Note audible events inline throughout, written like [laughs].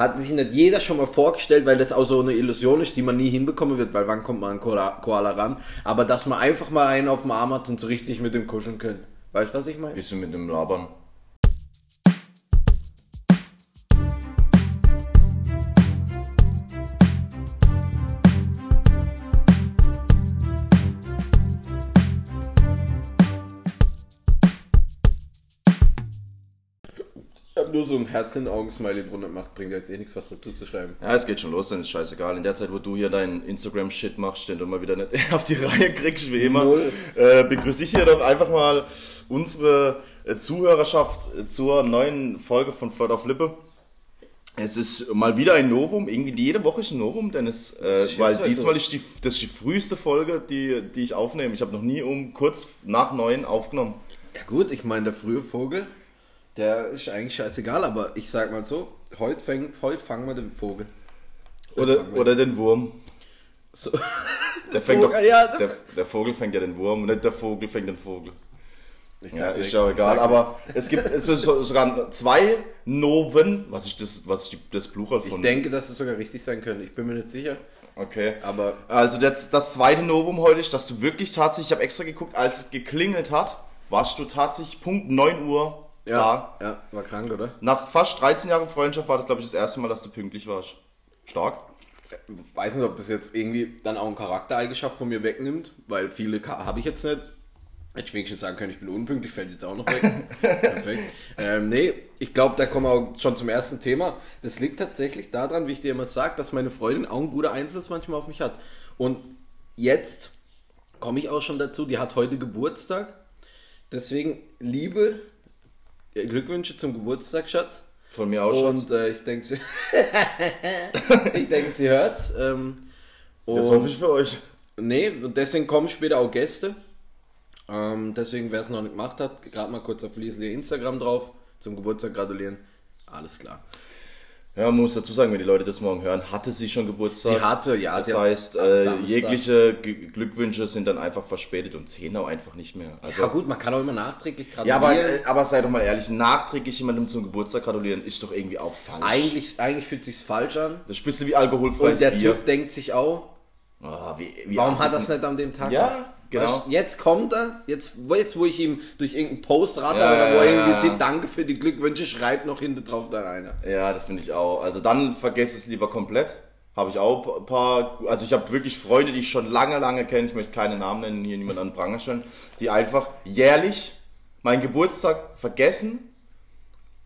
Hat sich nicht jeder schon mal vorgestellt, weil das auch so eine Illusion ist, die man nie hinbekommen wird, weil wann kommt man an Koala, Koala ran? Aber dass man einfach mal einen auf dem Arm hat und so richtig mit dem kuscheln können. Weißt du, was ich meine? Bisschen mit dem Labern. So ein Herz in Augen-Smiley drunter gemacht, bringt jetzt eh nichts, was dazu zu schreiben. Ja, es geht schon los, dann ist scheißegal. In der Zeit, wo du hier deinen Instagram-Shit machst, den du mal wieder nicht [laughs] auf die Reihe kriegst, wie immer, äh, begrüße ich hier doch einfach mal unsere äh, Zuhörerschaft äh, zur neuen Folge von Floyd auf Lippe. Es ist mal wieder ein Novum, irgendwie jede Woche ist ein Novum, denn es, äh, weil jetzt diesmal ist die, das ist die früheste Folge, die, die ich aufnehme. Ich habe noch nie um kurz nach neun aufgenommen. Ja gut, ich meine, der frühe Vogel, der ist eigentlich scheißegal, aber ich sag mal so, heute, fäng, heute fangen wir den Vogel. Oder, oder den Wurm. So. [laughs] Der, fängt Vogel, doch, ja, der, der Vogel fängt ja den Wurm, nicht der Vogel fängt den Vogel. Ich Ja, ist ja egal, aber es gibt es sogar zwei Noven. Was ist das, was ist das Plural von? Ich denke, dass es sogar richtig sein könnte. Ich bin mir nicht sicher. Okay. Aber Also das, das zweite Novum heute ist, dass du wirklich tatsächlich, ich habe extra geguckt, als es geklingelt hat, warst du tatsächlich Punkt 9 Uhr da. ja, war krank, oder? Nach fast 13 Jahren Freundschaft war das, glaube ich, das erste Mal, dass du pünktlich warst. Stark. Weiß nicht, ob das jetzt irgendwie dann auch eine Charaktereigenschaft von mir wegnimmt, weil viele habe ich jetzt nicht. Hätte ich wenigstens sagen können, ich bin unpünktlich, fällt jetzt auch noch weg. [laughs] Perfekt. Ähm, nee, ich glaube, da kommen wir auch schon zum ersten Thema. Das liegt tatsächlich daran, wie ich dir immer sage, dass meine Freundin auch einen guten Einfluss manchmal auf mich hat. Und jetzt komme ich auch schon dazu, die hat heute Geburtstag. Deswegen liebe Glückwünsche zum Geburtstag, Schatz. Von mir auch schon. Und äh, ich denke, sie, [laughs] ich denke, sie hört. Ähm, Das hoffe ich für euch. Nee, und deswegen kommen später auch Gäste. Ähm, deswegen, wer es noch nicht gemacht hat, gerade mal kurz auf Liesli Instagram drauf, zum Geburtstag gratulieren. Alles klar. Ja, man muss dazu sagen, wenn die Leute das morgen hören, hatte sie schon Geburtstag. Sie hatte, ja, Das heißt, äh, jegliche Glückwünsche sind dann einfach verspätet und zählen auch einfach nicht mehr. Also, Ja gut, man kann auch immer nachträglich Ja, aber, gratulieren. äh, aber sei doch mal ehrlich, nachträglich jemandem zum Geburtstag gratulieren ist doch irgendwie auch falsch. eigentlich, eigentlich fühlt sich's falsch an. Das ist ein bisschen wie alkoholfreies Und der Bier. Typ denkt sich auch, Ah, wie, wie warum hat es nicht an dem Tag Ja? Genau. Weißt jetzt kommt er, jetzt, wo- jetzt wo ich ihm durch irgendeinen Post rate Ja, oder wo er irgendwie ja. sieht, danke für die Glückwünsche, schreibt noch hinten drauf dann einer. Ja, das finde ich auch. Also dann vergesst es lieber komplett. Habe ich auch ein paar, also ich habe wirklich Freunde, die ich schon lange, lange kenne, ich möchte keine Namen nennen, hier niemand an Pranger stellen, die einfach jährlich meinen Geburtstag vergessen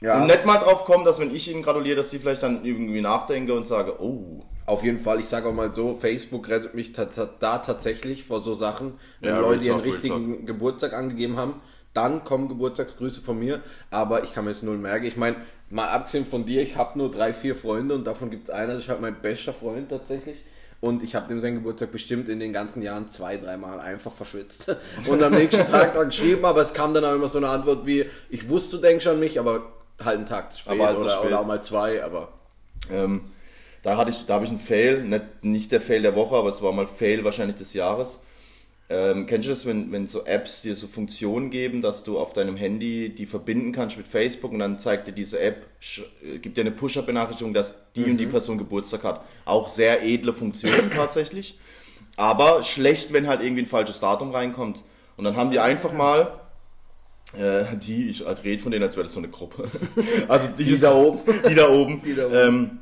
Ja. und nicht mal drauf kommen, dass wenn ich ihnen gratuliere, dass sie vielleicht dann irgendwie nachdenke und sage, oh, Auf jeden Fall, ich sage auch mal so, Facebook rettet mich da tatsächlich vor so Sachen, wenn Ja, Leute ihren richtigen Geburtstag angegeben haben, dann kommen Geburtstagsgrüße von mir, aber ich kann mir das null merken. Ich meine, mal abgesehen von dir, ich habe nur drei, vier Freunde und davon gibt es einer, das ist halt mein bester Freund tatsächlich. Und ich habe dem seinen Geburtstag bestimmt in den ganzen Jahren zwei, dreimal einfach verschwitzt. [laughs] Und am nächsten Tag dann geschrieben, aber es kam dann auch immer so eine Antwort wie, ich wusste, du denkst an mich, aber halt einen Tag zu spät, halt zu oder, spät. oder auch mal zwei, aber Ähm, da hatte ich, da habe ich einen Fail, nicht, nicht der Fail der Woche, aber es war mal Fail wahrscheinlich des Jahres. Ähm, kennst du das, wenn, wenn so Apps dir so Funktionen geben, dass du auf deinem Handy die verbinden kannst mit Facebook und dann zeigt dir diese App, äh, gibt dir eine Pusher-Benachrichtigung, dass die und die Person Geburtstag hat. Auch sehr edle Funktion [coughs] tatsächlich. Aber schlecht, wenn halt irgendwie ein falsches Datum reinkommt. Und dann haben die einfach mal, äh, die, ich rede von denen, als wäre das so eine Gruppe. [laughs] Also die, da oben. [laughs] Die da oben. Die da oben. Ähm,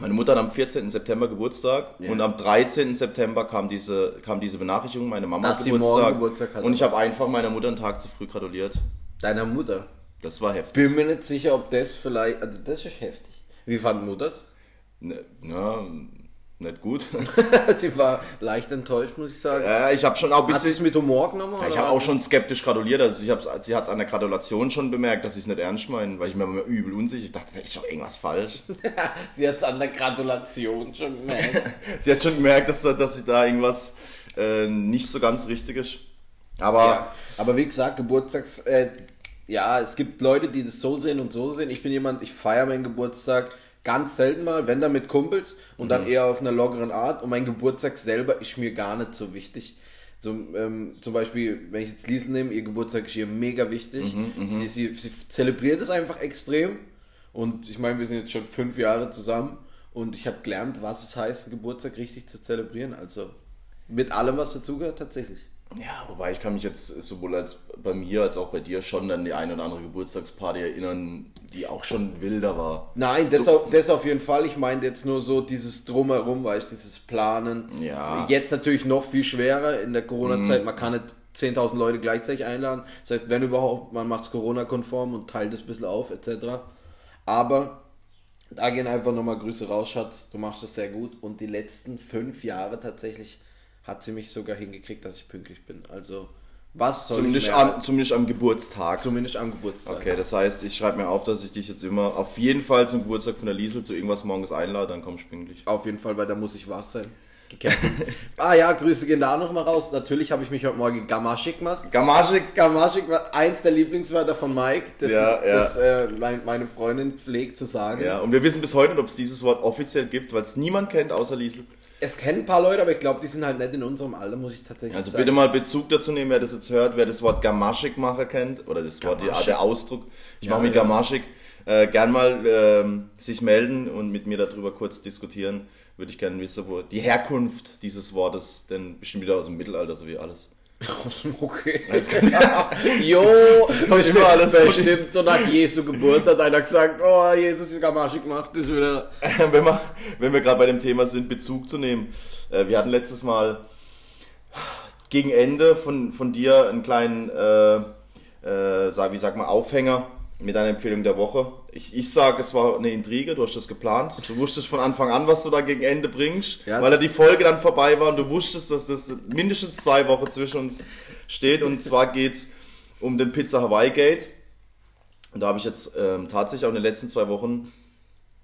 meine Mutter hat am 14. September Geburtstag Ja. und am 13. September kam diese, kam diese Benachrichtigung, meine Mama Dass hat Geburtstag. Geburtstag hat, und ich habe einfach meiner Mutter einen Tag zu früh gratuliert. deiner Mutter. Das war heftig. Bin mir nicht sicher, ob das vielleicht. Also, das ist heftig. Wie fand Mutters? Ne, ja, nicht gut. [laughs] Sie war leicht enttäuscht, muss ich sagen. ja, ich habe schon auch ein Hat sie es bisschen. mit Humor genommen? Ich oder? habe auch schon skeptisch gratuliert. Also ich hab's, sie hat es an der Gratulation schon bemerkt, dass ich es nicht ernst meine, weil ich mir immer übel unsicher. Ich dachte, da ist doch irgendwas falsch. [laughs] Sie hat es an der Gratulation schon gemerkt. [laughs] sie hat schon gemerkt, dass, da- dass sie da irgendwas äh, nicht so ganz richtig ist. Aber ja. Aber wie gesagt, Geburtstags. Äh, ja, es gibt Leute, die das so sehen und so sehen. Ich bin jemand, ich feiere meinen Geburtstag ganz selten mal, wenn dann mit Kumpels und Mhm. dann eher auf einer lockeren Art. Und mein Geburtstag selber ist mir gar nicht so wichtig. So, ähm, zum Beispiel, wenn ich jetzt Liesel nehme, ihr Geburtstag ist ihr mega wichtig. Mhm, sie, sie, sie zelebriert es einfach extrem. Und ich meine, wir sind jetzt schon fünf Jahre zusammen und ich habe gelernt, was es heißt, einen Geburtstag richtig zu zelebrieren. Also mit allem, was dazugehört, tatsächlich. Ja, wobei ich kann mich jetzt sowohl als bei mir als auch bei dir schon an die eine oder andere Geburtstagsparty erinnern, die auch schon wilder war. Nein, das, so, auf, das auf jeden Fall. Ich meine jetzt nur so dieses Drumherum, weißt dieses Planen. Ja. Jetzt natürlich noch viel schwerer in der Corona-Zeit. Mhm. Man kann nicht 10.000 Leute gleichzeitig einladen. Das heißt, wenn überhaupt, man macht es Corona-konform und teilt es ein bisschen auf, etc. Aber da gehen einfach nochmal Grüße raus, Schatz. Du machst das sehr gut. Und die letzten fünf Jahre tatsächlich hat sie mich sogar hingekriegt, dass ich pünktlich bin. Also, was soll zumindest ich mehr? Am, zumindest am Geburtstag. Zumindest am Geburtstag. Okay, das heißt, ich schreibe mir auf, dass ich dich jetzt immer auf jeden Fall zum Geburtstag von der Liesel zu irgendwas morgens einlade, dann komm ich pünktlich. Auf jeden Fall, weil da muss ich wach sein. [laughs] ah ja, Grüße gehen da nochmal raus. Natürlich habe ich mich heute Morgen Gamaschik gemacht. Gamaschik? Gamaschik war eins der Lieblingswörter von Mike, das, ja, ja. das äh, meine Freundin pflegt zu sagen. Ja, und wir wissen bis heute nicht, ob es dieses Wort offiziell gibt, weil es niemand kennt außer Liesel. Es kennen ein paar Leute, aber ich glaube, die sind halt nicht in unserem Alter, muss ich tatsächlich also sagen. Also bitte mal Bezug dazu nehmen, wer das jetzt hört, wer das Wort Gamaschik-Macher kennt, oder das Wort, ja, der Ausdruck. Ich ja, mache mich ja. Gamaschik. Äh, gern mal äh, sich melden und mit mir darüber kurz diskutieren. Würde ich gerne wissen, wo die Herkunft dieses Wortes denn bestimmt wieder aus dem Mittelalter, so wie alles. [laughs] Okay. [laughs] jo, bestimmt, alles bestimmt so nach Jesu Geburt hat einer gesagt, oh, Jesus ist Gamaschik gemacht, ist wieder. [laughs] wenn wir, wenn wir gerade bei dem Thema sind, Bezug zu nehmen. Äh, wir hatten letztes Mal gegen Ende von, von dir einen kleinen, äh, äh, wie sag mal, Aufhänger mit einer Empfehlung der Woche. Ich, ich sage, es war eine Intrige, du hast das geplant. Du wusstest von Anfang an, was du da gegen Ende bringst, ja, weil er die Folge dann vorbei war und du wusstest, dass das mindestens zwei Wochen zwischen uns steht. Und zwar geht es um den Pizza Hawaii Gate. Und da habe ich jetzt ähm, tatsächlich auch in den letzten zwei Wochen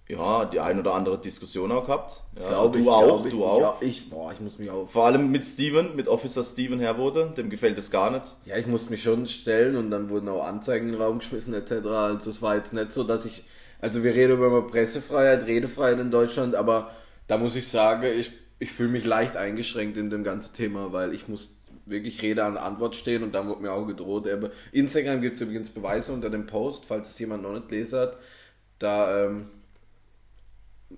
ja, die ein oder andere Diskussion auch gehabt. Ja, glaube du ich, auch, du ich, auch. Ja, ich, boah, ich muss mich auch. Vor allem mit Steven, mit Officer Steven Herbote, dem gefällt es gar nicht. Ja, ich musste mich schon stellen und dann wurden auch Anzeigen in den Raum geschmissen etc. Also es war jetzt nicht so, dass ich, also wir reden über Pressefreiheit, Redefreiheit in Deutschland, aber da muss ich sagen, ich, ich fühle mich leicht eingeschränkt in dem ganzen Thema, weil ich muss wirklich Rede an Antwort stehen und dann wurde mir auch gedroht. Aber Instagram gibt es übrigens Beweise unter dem Post, falls es jemand noch nicht gelesen hat. Da ähm,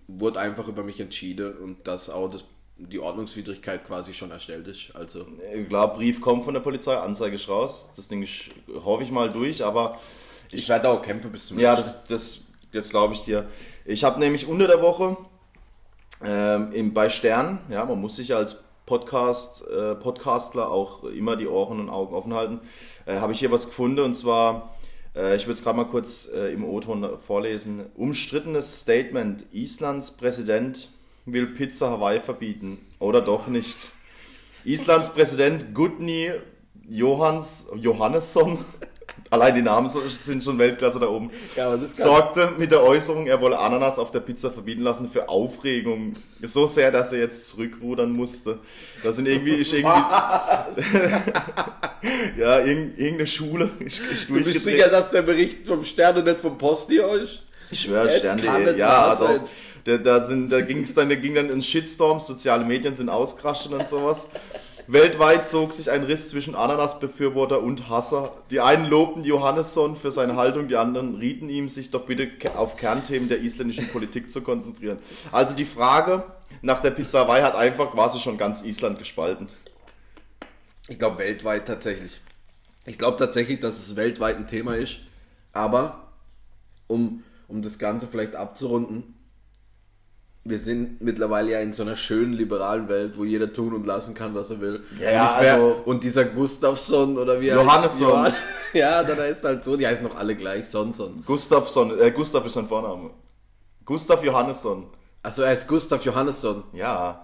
wurde einfach über mich entschieden und dass auch das, die Ordnungswidrigkeit quasi schon erstellt ist. Also klar, Brief kommt von der Polizei, Anzeige ist raus. Das Ding ist, hoffe ich mal durch, aber ich, ich werde auch kämpfen bis zum Ja, das, das, das glaube ich dir. Ich habe nämlich unter der Woche ähm, im, bei Stern, ja, man muss sich ja als Podcast, äh, Podcastler auch immer die Ohren und Augen offen halten, äh, habe ich hier was gefunden und zwar äh, ich würde es gerade mal kurz äh, im O-Ton vorlesen. Umstrittenes Statement. Islands Präsident will Pizza Hawaii verbieten. Oder doch nicht. Islands Präsident Gudni Johans, Johannesson allein die Namen sind schon Weltklasse da oben, ja, sorgte mit der Äußerung, er wolle Ananas auf der Pizza verbieten lassen, für Aufregung. So sehr, dass er jetzt zurückrudern musste. Da sind irgendwie, ist irgendwie, [laughs] ja, irgendeine Schule ist, ist Du bist sicher, dass der Bericht vom Stern und nicht vom Posti ist? Ich schwöre, Stern.de, ja, also, da, da, sind, da ging es dann, da ging dann in Shitstorms, soziale Medien sind ausgerastet und sowas. Weltweit zog sich ein Riss zwischen Ananas-Befürworter und Hasser. Die einen lobten Johannesson für seine Haltung, die anderen rieten ihm, sich doch bitte auf Kernthemen der isländischen Politik zu konzentrieren. Also die Frage nach der Pizzerei hat einfach quasi schon ganz Island gespalten. Ich glaube weltweit tatsächlich. Ich glaube tatsächlich, dass es weltweit ein Thema ist. Aber um, um das Ganze vielleicht abzurunden, wir sind mittlerweile ja in so einer schönen liberalen Welt, wo jeder tun und lassen kann, was er will. Ja, und, wär, also und dieser Gustafsson oder wie Johannesson. Johann, [laughs] ja, dann heißt halt so, die heißen noch alle gleich, Sonson. Gustavsson, äh, Gustav ist sein Vorname. Gustav Johannesson. Also er heißt Gustav Johannesson. Ja.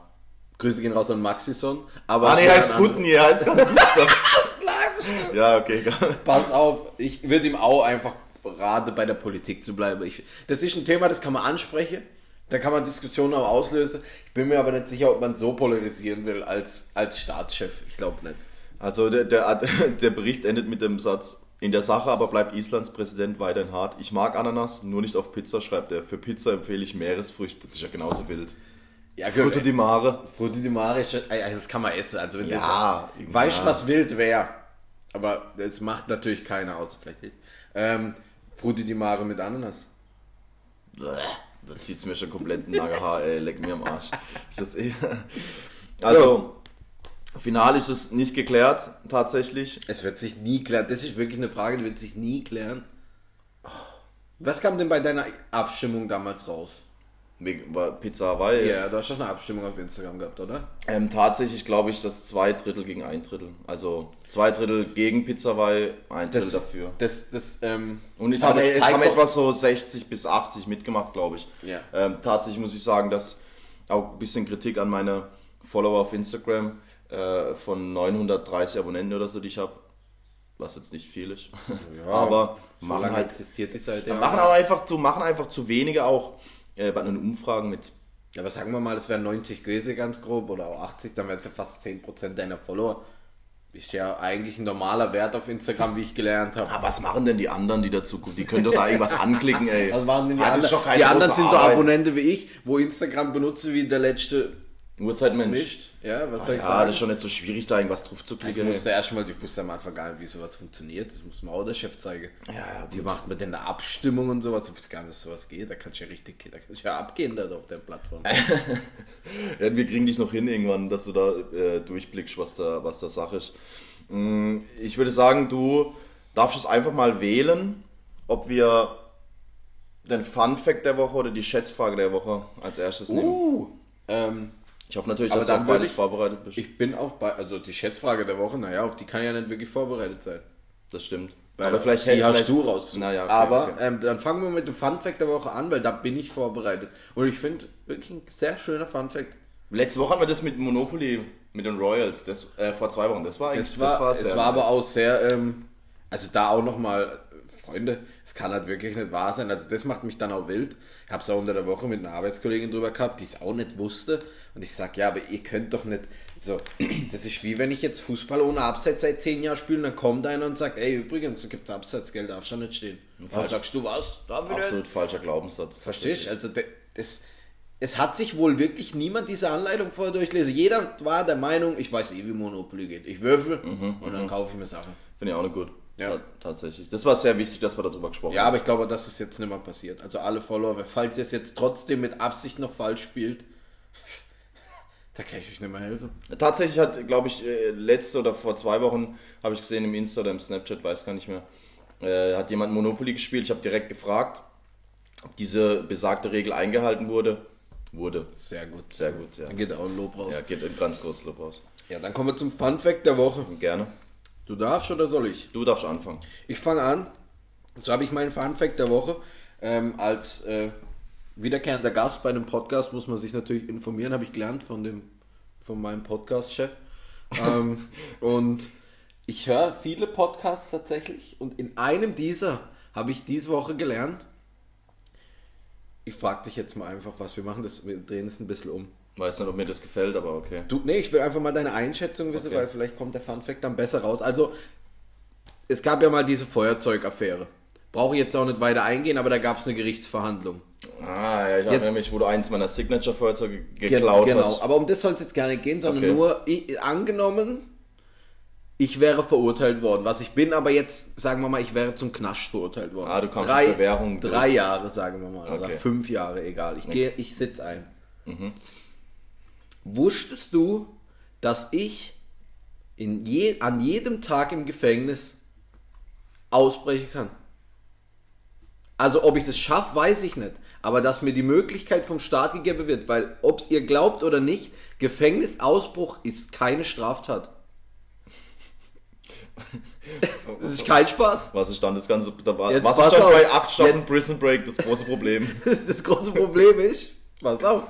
Grüße gehen raus an Maxison. Aber ah, nee, er heißt Gutni, er heißt gar Gustav. [laughs] ja, okay, egal. Pass auf, ich würde ihm auch einfach raten, bei der Politik zu bleiben. Ich, das ist ein Thema, das kann man ansprechen da kann man Diskussionen auch auslösen. Ich bin mir aber nicht sicher, ob man so polarisieren will als, als Staatschef. Ich glaube nicht. Also der, der, [laughs] der Bericht endet mit dem Satz, in der Sache aber bleibt Islands Präsident weiterhin hart. Ich mag Ananas, nur nicht auf Pizza, schreibt er. Für Pizza empfehle ich Meeresfrüchte, das ist ja genauso wild. Ja, Frutte di Mare. Frutte di Mare, das kann man essen. Also wenn ja, du weißt, was wild wäre. Aber das macht natürlich keiner, außer vielleicht ich. Ähm, Frutti di Mare mit Ananas. Da zieht es mir schon komplett ein Nagelhaar, ey, leck mir am Arsch. Eh- [laughs] also, final ist es nicht geklärt, tatsächlich. Es wird sich nie klären. Das ist wirklich eine Frage, die wird sich nie klären. Was kam denn bei deiner Abstimmung damals raus? Pizza Hawaii. Ja, du hast doch eine Abstimmung auf Instagram gehabt, oder? Ähm, tatsächlich glaube ich, dass zwei Drittel gegen ein Drittel. Also zwei Drittel gegen Pizza Hawaii, ein Drittel dafür. Das, das, ähm, Und aber haben, das es haben etwa so 60 bis 80 mitgemacht, glaube ich. Ja. Ähm, tatsächlich muss ich sagen, dass auch ein bisschen Kritik an meine Follower auf Instagram äh, von 930 Abonnenten oder so, die ich habe, was jetzt nicht viel ist. [laughs] aber so machen lange halt, existiert die Seite. ja. machen aber einfach zu, machen einfach zu wenige auch äh, bei den Umfragen mit. Ja, aber sagen wir mal, es wären 90 gewesen, ganz grob, oder auch 80, dann wären es ja fast 10% deiner Follower. Ist ja eigentlich ein normaler Wert auf Instagram, wie ich gelernt habe. Ah, was machen denn die anderen, die dazu gucken? Die können doch da irgendwas anklicken, ey. [laughs] Was waren denn die Ah, anderen? Die anderen sind so. Abonnente wie ich, wo Instagram benutze wie der letzte Uhrzeitmensch. nicht. Ja, was soll ich Ja, sagen? das ist schon nicht so schwierig, da irgendwas drauf zu ich klicken. musste erstmal, ich wusste am Anfang gar nicht, wie sowas funktioniert. Das muss mir auch der Chef zeigen. Ja, ja, Wie macht man denn eine Abstimmung und sowas? Ich weiß gar nicht, dass sowas geht. Da kannst du ja richtig, da kannst du ja abgehen da auf der Plattform. [laughs] Ja, wir kriegen dich noch hin irgendwann, dass du da äh, durchblickst, was da, was da Sache ist. Mm, Ich würde sagen, du darfst es einfach mal wählen, ob wir den Fun Fact der Woche oder die Schätzfrage der Woche als erstes nehmen. Uh, ähm, Ich hoffe natürlich, dass du auf beides ich- vorbereitet bist. ich bin auch bei, also die Schätzfrage der Woche, naja, auf die kann ja nicht wirklich vorbereitet sein. das stimmt. Weil Aber vielleicht die hält hast vielleicht, du raus. Naja, okay, Aber okay. Ähm, dann fangen wir mit dem Fun Fact der Woche an, weil da bin ich vorbereitet. Und ich finde wirklich ein sehr schöner Fun Fact. Letzte Woche hatten wir das mit Monopoly, mit den Royals, das, äh, vor zwei Wochen. Das war eigentlich Es war, sehr es war aber auch sehr, ähm, also da auch nochmal, Freunde, es kann halt wirklich nicht wahr sein. Also das macht mich dann auch wild. Ich habe es auch unter der Woche mit einer Arbeitskollegin drüber gehabt, die es auch nicht wusste. Und ich sag, ja, aber ihr könnt doch nicht, so, [clears throat] das ist wie wenn ich jetzt Fußball ohne Abseits seit zehn Jahren spiele, dann kommt einer und sagt, ey, übrigens, da gibt's Abseitsgeld, darf schon nicht stehen. Und dann sagst du was? Darf? Absolut falscher Glaubenssatz. Verstehst du? Also das, es hat sich wohl wirklich niemand diese Anleitung vorher durchlesen. Jeder war der Meinung, ich weiß eh, wie Monopoly geht. Ich würfel und dann kaufe ich mir Sachen. Finde ich auch nicht gut. Ja. Ta- Tatsächlich. Das war sehr wichtig, dass wir darüber gesprochen Ja, aber ich glaube, dass es jetzt nicht mehr passiert. Also alle Follower, falls ihr es jetzt trotzdem mit Absicht noch falsch spielt, da kann ich euch nicht mehr helfen. Tatsächlich hat, glaube ich, äh, letzte oder vor zwei Wochen habe ich gesehen im Insta oder im Snapchat, weiß gar nicht mehr, äh, hat jemand Monopoly gespielt. Ich habe direkt gefragt, ob diese besagte Regel eingehalten wurde. Wurde. Sehr gut. Sehr gut, ja. Dann geht auch ein Lob raus. Ja, Ja, geht ein ganz großes Lob raus. dann kommen wir zum Fun Fact der Woche. Gerne. Du darfst oder soll ich? Du darfst anfangen. Ich fange an. So habe ich meinen Fun Fact der Woche. Ähm, als äh, wiederkehrender Gast bei einem Podcast muss man sich natürlich informieren, habe ich gelernt von dem von meinem Podcast-Chef. ähm, [laughs] und ich höre viele Podcasts tatsächlich und in einem dieser habe ich diese Woche gelernt. Ich frage dich jetzt mal einfach, was wir machen. Das, wir drehen es ein bisschen um. Weiß nicht, ob mir das gefällt, aber okay. Du, nee, ich will einfach mal deine Einschätzung wissen, Okay. weil vielleicht kommt der Funfact dann besser raus. Also, es gab ja mal diese Feuerzeugaffäre. Brauche ich jetzt auch nicht weiter eingehen, aber da gab es eine Gerichtsverhandlung. Ah, ja, ich habe Jetzt- nämlich, wo du eins meiner Signature-Feuerzeuge geklaut genau, hast. aber um das soll es jetzt gar nicht gehen, sondern Okay. nur ich, angenommen, ich wäre verurteilt worden. Was ich bin, aber jetzt, sagen wir mal, ich wäre zum Knast verurteilt worden. Ah, du kamst drei, Bewährung durch. Drei Jahre, sagen wir mal, oder Okay. fünf Jahre, egal. Ich gehe, ich sitze ein. Wusstest du, dass ich in je, an jedem Tag im Gefängnis ausbrechen kann? Also ob ich das schaffe, weiß ich nicht. Aber dass mir die Möglichkeit vom Staat gegeben wird, weil ob es ihr glaubt oder nicht, Gefängnisausbruch ist keine Straftat. [laughs] Das ist kein Spaß. Was ist dann das Ganze? Da war, Jetzt was ist dann auf. bei 8 Stunden Jetzt- Prison Break das große Problem? [laughs] Das große Problem ist, pass auf,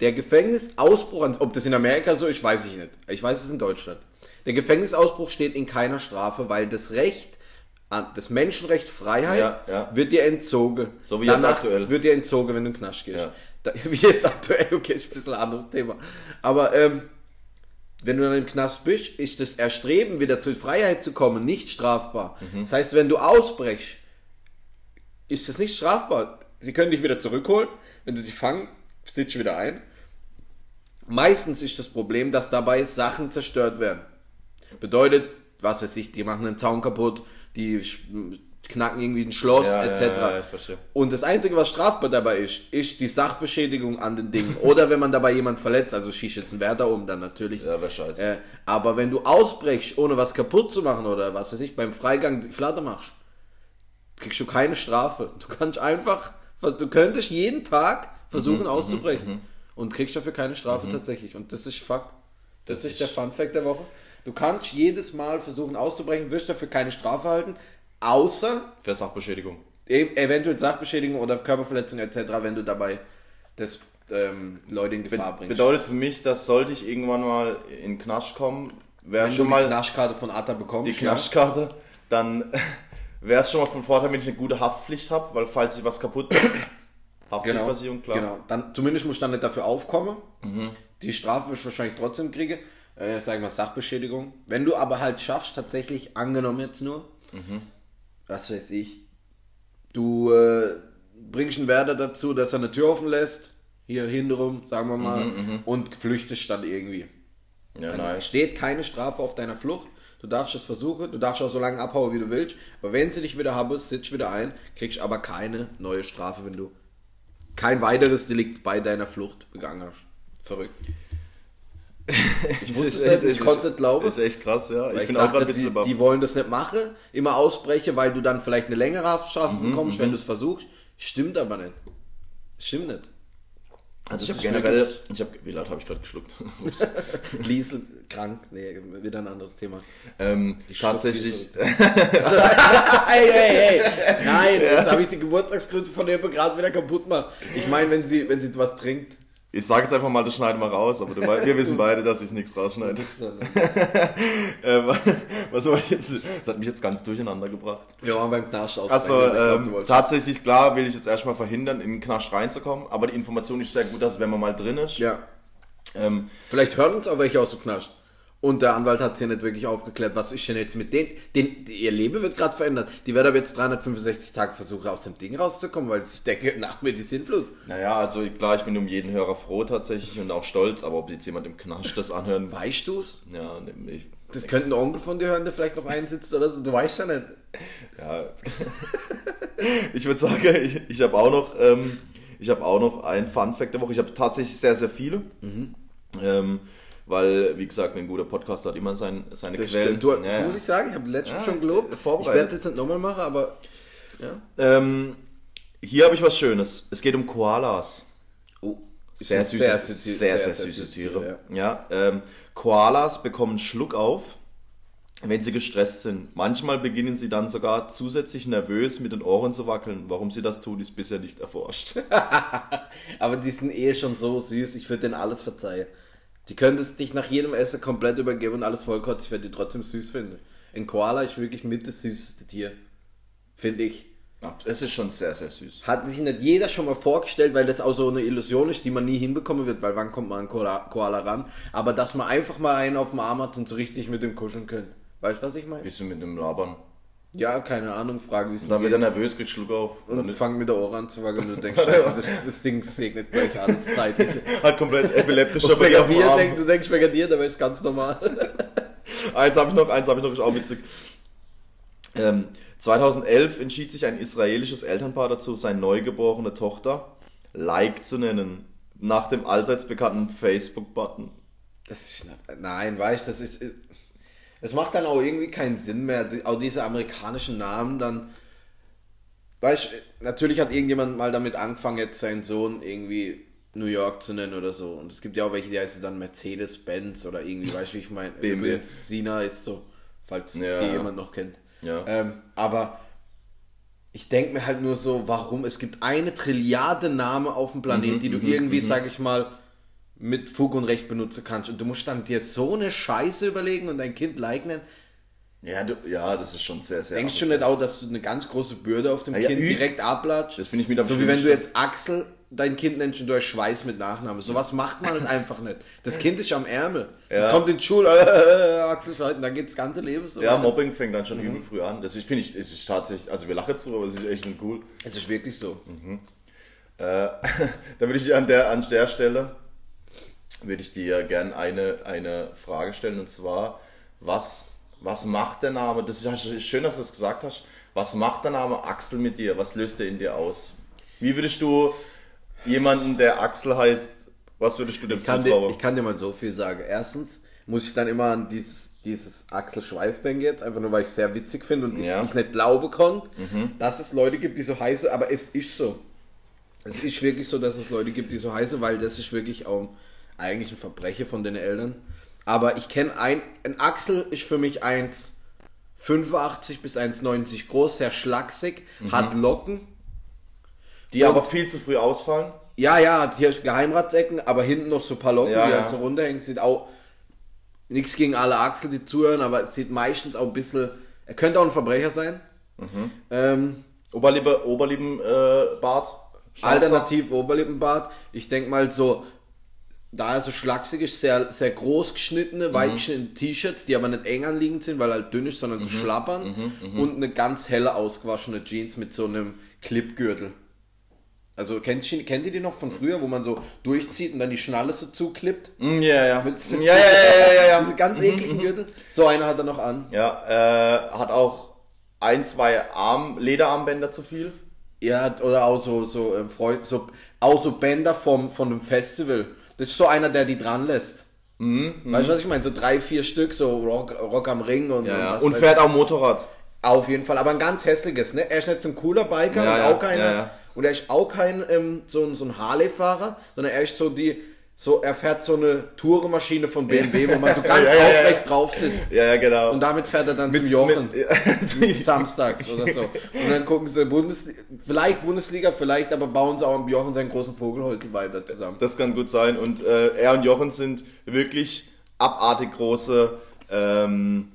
der Gefängnisausbruch, ob das in Amerika so ist, weiß ich nicht. Ich weiß es in Deutschland. Der Gefängnisausbruch steht in keiner Strafe, weil das Recht, das Menschenrecht Freiheit Ja, ja. wird dir entzogen. So wie jetzt Danach aktuell. wird dir entzogen, wenn du in den Knast gehst. Ja. Da, [laughs] wie jetzt aktuell, okay, ist ein bisschen ein anderes Thema. Aber ähm, wenn du dann im Knast bist, ist das Erstreben, wieder zur Freiheit zu kommen, nicht strafbar. Mhm. Das heißt, wenn du ausbrechst, ist das nicht strafbar. Sie können dich wieder zurückholen. Wenn sie dich fangen, sitzt du wieder ein. Meistens ist das Problem, dass dabei Sachen zerstört werden. Bedeutet, was weiß ich, die machen einen Zaun kaputt, die knacken irgendwie ein Schloss Ja, etc. ja, ja. Und das Einzige, was strafbar dabei ist, ist die Sachbeschädigung an den Dingen. [laughs] Oder wenn man dabei jemand verletzt, also schießt jetzt ein Wärter um, dann natürlich. Ja, wäre scheiße. Äh, aber wenn du ausbrechst, ohne was kaputt zu machen oder was weiß ich, beim Freigang die Flatter machst, kriegst du keine Strafe. Du kannst einfach, du könntest jeden Tag versuchen auszubrechen und kriegst dafür keine Strafe tatsächlich. Und das ist Fakt. Das, ist der Fun Fact der Woche. Du kannst jedes Mal versuchen auszubrechen, wirst dafür keine Strafe halten, außer Für Sachbeschädigung. eventuell Sachbeschädigung oder Körperverletzung etc., wenn du dabei das ähm, Leute in Gefahr bringst. Bedeutet für mich, dass sollte ich irgendwann mal in Knast kommen, wäre schon mal die Knashkarte von Atta bekommst, die Knastkarte, dann [laughs] wäre es schon mal von Vorteil, wenn ich eine gute Haftpflicht habe, weil falls ich was kaputt mache, [coughs] Genau, Haftpflichtversicherung, klar. genau. Dann, zumindest musst du dann nicht dafür aufkommen. Die Strafe wirst du wahrscheinlich trotzdem kriegen. Äh, sagen wir Sachbeschädigung. Wenn du aber halt schaffst, tatsächlich, angenommen jetzt nur, was weiß ich, du äh, bringst einen Wärter dazu, dass er eine Tür offen lässt, hier hintenrum, sagen wir mal, und flüchtest dann irgendwie. Ja, Dann nice. steht keine Strafe auf deiner Flucht. Du darfst es versuchen, du darfst auch so lange abhauen, wie du willst. Aber wenn sie dich wieder haben, sitzt du wieder ein, kriegst aber keine neue Strafe, wenn du kein weiteres Delikt bei deiner Flucht begangen hast. Verrückt. [laughs] Ich wusste es nicht, ich konnte es nicht glauben. Ist echt krass, ja. Ich ich bin auch dachte, gerade ein bisschen die, die wollen das nicht machen, immer ausbrechen, weil du dann vielleicht eine längere Haftstrafe Mhm, bekommst, wenn du es versuchst. Stimmt aber nicht. Stimmt nicht. Also ich habe generell, ich habe, wie laut habe ich gerade geschluckt? [laughs] Ups. [laughs] Liesel krank, nee, wieder ein anderes Thema. ähm, tatsächlich, hey, hey, hey. Nein, jetzt habe ich die Geburtstagsgrüße von der gerade wieder kaputt gemacht. Ich meine, wenn sie, wenn sie was trinkt. Ich sage jetzt einfach mal, das schneiden wir raus, aber wir wissen [laughs] beide, dass ich nichts rausschneide. [laughs] Ähm, was soll ich jetzt? Das hat mich jetzt ganz durcheinander gebracht. Wir waren beim Knast aus. Also ähm, tatsächlich, klar, will ich jetzt erstmal verhindern, in den Knast reinzukommen, aber die Information ist sehr gut, dass wenn man mal drin ist, Ja. ähm, Vielleicht hören uns auch welche aus dem Knast. Und der Anwalt hat sie nicht wirklich aufgeklärt, was ist denn jetzt mit denen? Den, ihr Leben wird gerade verändert. Die werden aber jetzt 365 Tage versuchen, aus dem Ding rauszukommen, weil ich denke, [laughs] nach mir die Sinnflut. naja, also klar, ich bin um jeden Hörer froh tatsächlich und auch stolz, aber ob jetzt jemand im Knast das anhören Weißt du's? ja, ne, ich, Das könnte ein Onkel von dir hören, der vielleicht noch einsitzt oder so. Du weißt ja nicht. ja, [laughs] ich würde sagen, ich, ich habe auch noch, ähm, ich habe auch noch ein Fun Fact der Woche. Ich habe tatsächlich sehr, sehr viele. Ähm, weil, wie gesagt, ein guter Podcast hat immer sein, seine Das Quellen. stimmt. Du, Ja. Muss ich sagen, ich habe letztens Ja, schon gelobt. äh, Ich vorbereitet. werde es jetzt nicht nochmal machen, aber. Ja. Ähm, hier habe ich was Schönes. Es geht um Koalas. Oh, Sehr süße, sehr, sehr, sehr, süße Tiere. Ja, ähm, Koalas bekommen Schluck auf, wenn sie gestresst sind. Manchmal beginnen sie dann sogar zusätzlich nervös mit den Ohren zu wackeln. Warum sie das tun, ist bisher nicht erforscht. [laughs] Aber die sind eh schon so süß, ich würde denen alles verzeihen. Die könntest dich nach jedem Essen komplett übergeben und alles vollkotzen, ich werde die trotzdem süß finden. Ein Koala ist wirklich mit das süßeste Tier. Finde ich. Es ist schon sehr, sehr süß. Hat sich nicht jeder schon mal vorgestellt, weil das auch so eine Illusion ist, die man nie hinbekommen wird, weil wann kommt man an Koala, Koala ran? Aber dass man einfach mal einen auf dem Arm hat und so richtig mit dem kuscheln können. Weißt du, was ich meine? Bisschen mit dem Labern. Ja, keine Ahnung, frage wie es dann geht. wird er nervös, kriegt Schluck auf. Und fang mit der Ohren an zu wackeln und du denkst, [laughs] scheiße, das, das Ding segnet gleich alles zeitlich. [laughs] hat komplett epileptisch Und wegen auf dem dir, Arm. denk, du denkst wegen dir, aber ist ganz normal. [laughs] Eins habe ich noch, eins habe ich noch, ist auch witzig. Ähm, 2011 entschied sich ein israelisches Elternpaar dazu, seine neugeborene Tochter Like zu nennen, nach dem allseits bekannten Facebook-Button. Das ist nein, weißt du, das ist. Es macht dann auch irgendwie keinen Sinn mehr, auch diese amerikanischen Namen dann. Weißt du, natürlich hat irgendjemand mal damit angefangen, jetzt seinen Sohn irgendwie New York zu nennen oder so. Und es gibt ja auch welche, die heißen dann Mercedes-Benz oder irgendwie, [laughs] weißt du, wie ich meine? BMW. Sina ist so, falls Ja. die jemand noch kennt. Ja. Ähm, aber ich denke mir halt nur so, warum? Es gibt eine Trilliarde Namen auf dem Planeten, Mhm, die du irgendwie, sag ich mal, mit Fug und Recht benutzen kannst. Und du musst dann dir so eine Scheiße überlegen und dein Kind like nennen. Ja, du, ja, das ist schon sehr, sehr. Denkst du nicht auch, dass du eine ganz große Bürde auf dem Ja, ja, Kind üb- direkt ablatscht? Das finde ich am So wie wenn du jetzt Axel dein Kind nennst und du Schweiß mit Nachname. Sowas macht man halt einfach nicht. Das Kind ist am Ärmel. Es Ja. kommt in die Schule, [laughs] äh, Axel Schweiß, und dann geht das ganze Leben so. Ja, weiter. Mobbing fängt dann schon Mhm. übel früh an. Das ist- finde ich, es ist tatsächlich, also wir lachen jetzt drüber, aber es ist echt cool. Es ist wirklich so. Äh, [laughs] da würde ich an der, an der Stelle, würde ich dir gerne eine, eine Frage stellen und zwar, was, was macht der Name, das ist schön, dass du es gesagt hast, Was macht der Name Axel mit dir? Was löst er in dir aus? Wie würdest du jemanden, der Axel heißt, was würdest du dem Ich kann, dir, zutrauen? ich kann dir mal so viel sagen. Erstens muss ich dann immer an dieses, dieses Axel Schweiß denken jetzt, einfach nur weil ich es sehr witzig finde und Ja. ich, ich nicht glauben konnte, dass es Leute gibt, die so heißen, aber es ist so. Es ist wirklich so, dass es Leute gibt, die so heißen, weil das ist wirklich auch eigentlich ein Verbrechen von den Eltern. Aber ich kenne ein, ein Axel ist für mich 1,85 bis 1,90 groß, sehr schlaksig, hat Locken, die aber viel zu früh ausfallen. ja, ja, hat hier Geheimratsecken, aber hinten noch so ein paar Locken, Ja, die ja. halt so runterhängen. Sieht auch nichts gegen alle Axel, die zuhören, aber es sieht meistens auch ein bisschen. Er könnte auch ein Verbrecher sein. Mhm. Ähm, Oberlippe, Oberlippenbart. Äh, alternativ Oberlippenbart. Ich denke mal so, da er so schlaksig ist, sehr, sehr groß Mhm. geschnittene, weiche T-Shirts, die aber nicht eng anliegend sind, weil halt dünn ist, sondern so Mhm. schlappern. Und eine ganz helle, ausgewaschene Jeans mit so einem Clipgürtel. Also kennt, ihr- kennt ihr die noch von früher, wo man so durchzieht und dann die Schnalle so zuklippt? Mm, Ja, ja. Mit ja, ja, ja, ja, ja, ja. [laughs] Diese ganz ekligen Gürtel. So eine hat er noch an. Ja, äh, hat auch ein, zwei Arm, Lederarmbänder zu viel. Ja, oder auch so, so, ähm, Freund, so, auch so Bänder vom, von einem Festival. Das ist so einer, der die dran lässt. Mhm, weißt du, was ich meine? So drei, vier Stück, so Rock, Rock am Ring und, Ja, und was Und fährt auch Motorrad. Auf jeden Fall, aber ein ganz hässliches. Ne? Er ist nicht so ein cooler Biker Ja, und auch keiner. Und er ist auch kein ähm, so, ein- so ein Harley-Fahrer, sondern er ist so die, so er fährt so eine Tourenmaschine von BMW, wo man so [laughs] ganz Ja, aufrecht drauf sitzt. Ja, ja, genau. Und damit fährt er dann zum Jochen. mit, [laughs] [laughs] Samstags oder so. Und dann gucken sie Bundesliga, vielleicht Bundesliga, vielleicht aber bauen sie auch am Jochen seinen großen Vogelholzl weiter zusammen. das kann gut sein. Und äh, er und Jochen sind wirklich abartig große, ähm,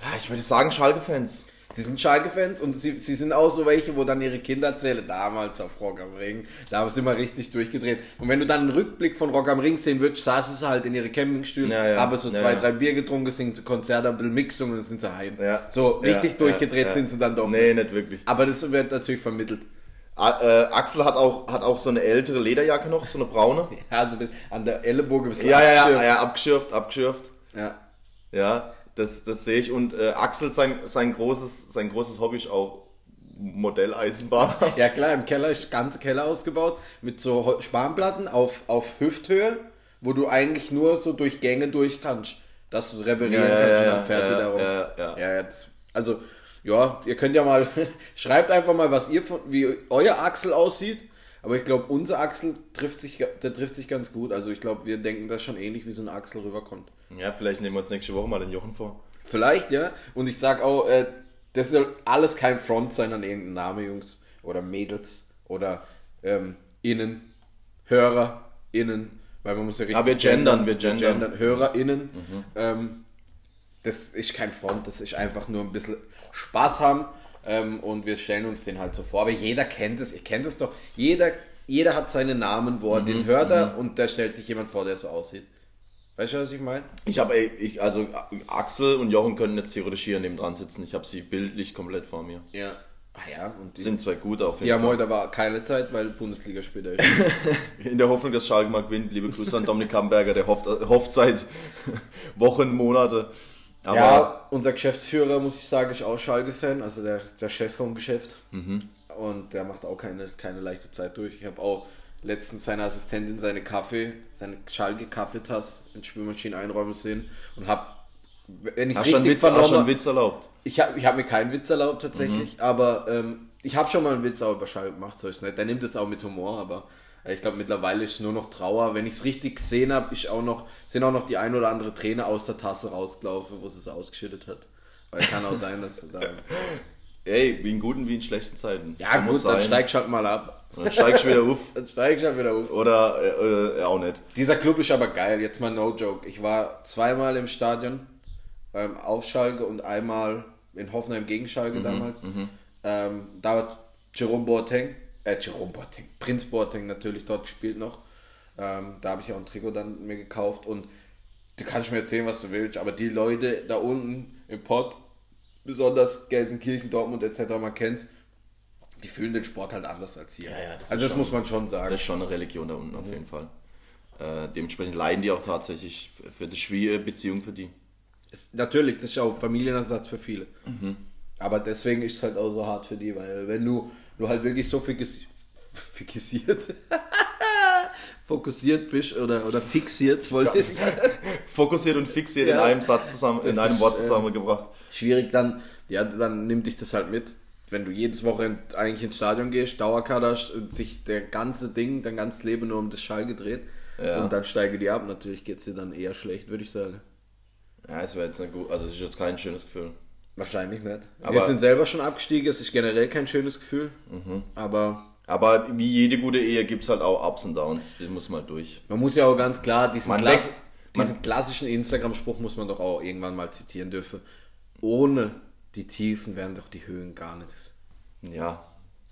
ja, ich würde sagen, Schalke-Fans. Sie sind Schalke-Fans und sie, sie sind auch so welche, wo dann ihre Kinder erzählen, damals auf Rock am Ring, da haben sie immer richtig durchgedreht. Und wenn du dann einen Rückblick von Rock am Ring sehen würdest, saßen sie halt in ihre Campingstühle, Ja, ja. haben so Ja, zwei, drei Bier getrunken, singen zu Konzert, ein bisschen Mixung und dann sind sie heim. So richtig durchgedreht sind sie dann doch. Nee, nicht wirklich. Aber das wird natürlich vermittelt. A- Äh, Axel hat auch, hat auch so eine ältere Lederjacke noch, so eine braune. [laughs] Ja, also bis- an der Ellenbogen bis Ja, ja, ja, ja, abgeschürft, abgeschürft. ja. Ja, das, das sehe ich. Und äh, Axel, sein, sein, großes, sein großes Hobby ist auch Modelleisenbahn. [laughs] Ja klar, im Keller ist der ganze Keller ausgebaut mit so Spanplatten auf, auf Hüfthöhe, wo du eigentlich nur so durch Gänge durch kannst, dass du reparieren Ja, ja, kannst und ja, dann fährt ja, die darum. ja, ja. ja, ja das, also ja, ihr könnt ja mal, [laughs] schreibt einfach mal, was ihr von, wie euer Axel aussieht. Aber ich glaube, unser Axel trifft sich, der trifft sich ganz gut. Also ich glaube, wir denken das schon ähnlich, wie so ein Axel rüberkommt. Ja, vielleicht nehmen wir uns nächste Woche mal den Jochen vor. Vielleicht, ja. Und ich sag auch, äh, das soll alles kein Front sein an irgendeinen Name, Jungs. Oder Mädels. Oder ähm, Innen. Hörer. Innen. Weil man muss ja richtig. Ah, wir gendern, wir gendern. HörerInnen. Ähm, das ist kein Front, das ist einfach nur ein bisschen Spaß haben. Ähm, und wir stellen uns den halt so vor. Aber jeder kennt es, ihr kennt es doch. Jeder, jeder hat seinen Namen, wo er Mhm, den hört er und da stellt sich jemand vor, der so aussieht. Weißt du, was ich meine? Ich habe, ich, also Axel und Jochen könnten jetzt theoretisch hier neben dran sitzen. Ich habe sie bildlich komplett vor mir. Ja. Ah ja, und die, Sind zwei gute auf Die jeden haben Fall. heute aber keine Zeit, weil Bundesliga später [laughs] ist. In der Hoffnung, dass Schalke mal gewinnt. Liebe Grüße an Dominik Hamburger, der hofft, hofft seit [laughs] Wochen, Monate. Aber ja, unser Geschäftsführer, muss ich sagen, ist auch Schalke-Fan, also der, der Chef vom Geschäft. Und der macht auch keine, keine leichte Zeit durch. Ich habe auch letztens seine Assistentin seine Kaffee, seine Schalke-Kaffeetasse in die Spülmaschine einräumen sehen und habe, wenn ich richtig Witz, hast du einen vernommen Witz erlaubt? Ich habe ich hab mir keinen Witz erlaubt tatsächlich, Mhm. aber ähm, ich habe schon mal einen Witz auch über Schalke gemacht, so ist nicht. Der nimmt es auch mit Humor, aber äh, ich glaube mittlerweile ist nur noch Trauer. Wenn ich es richtig gesehen habe, ist auch noch, sind auch noch die ein oder andere Träne aus der Tasse rausgelaufen, wo sie es ausgeschüttet hat. Weil kann auch sein, dass du da. [laughs] Ey, wie in guten wie in schlechten Zeiten. Ja, muss gut, dann steigst halt mal ab. Dann steigst du wieder auf. [laughs] Dann steigst halt wieder auf. Oder äh, äh, auch nicht. Dieser Club ist aber geil, jetzt mal no joke. Ich war zweimal im Stadion ähm, auf Schalke und einmal in Hoffenheim gegen Schalke damals. Ähm, da hat Jerome Boateng, äh, Jerome Boateng, Prinz Boateng natürlich dort gespielt noch. Ähm, da habe ich auch ein Trikot dann mir gekauft und du kannst mir erzählen, was du willst, aber die Leute da unten im Pott, besonders Gelsenkirchen, Dortmund etc., man kennt's, die fühlen den Sport halt anders als hier. Ja, ja, das also das schon- muss man schon sagen. Das ist schon eine Religion da unten auf jeden Fall. Äh, dementsprechend leiden die auch tatsächlich für- die schwierige Beziehung für die. Ist, natürlich, das ist auch Familienersatz für viele. Mhm. Aber deswegen ist es halt auch so hart für die, weil wenn du, du halt wirklich so fixi- fixiert, [laughs] fokussiert bist oder, oder fixiert, wollte ich [laughs] Fokussiert und fixiert in Ja. einem Satz zusammen, in Das einem ist, Wort äh, zusammengebracht. schwierig, dann, ja, dann nimmt dich das halt mit. Wenn du jedes Wochenende eigentlich ins Stadion gehst, Dauerkader und sich der ganze Ding, dein ganzes Leben nur um das Schall gedreht Ja. und dann steige die ab, natürlich geht es dir dann eher schlecht, würde ich sagen. Ja, es wäre jetzt nicht gut, also es ist jetzt kein schönes Gefühl. Wahrscheinlich nicht. Aber- Wir sind selber schon abgestiegen, es ist generell kein schönes Gefühl, aber Aber wie jede gute Ehe gibt es halt auch Ups und Downs, die muss man halt durch. man muss ja auch ganz klar, diesen, Klass diesen klassischen Instagram-Spruch muss man doch auch irgendwann mal zitieren dürfen. Ohne die Tiefen wären doch die Höhen gar nichts. Ja.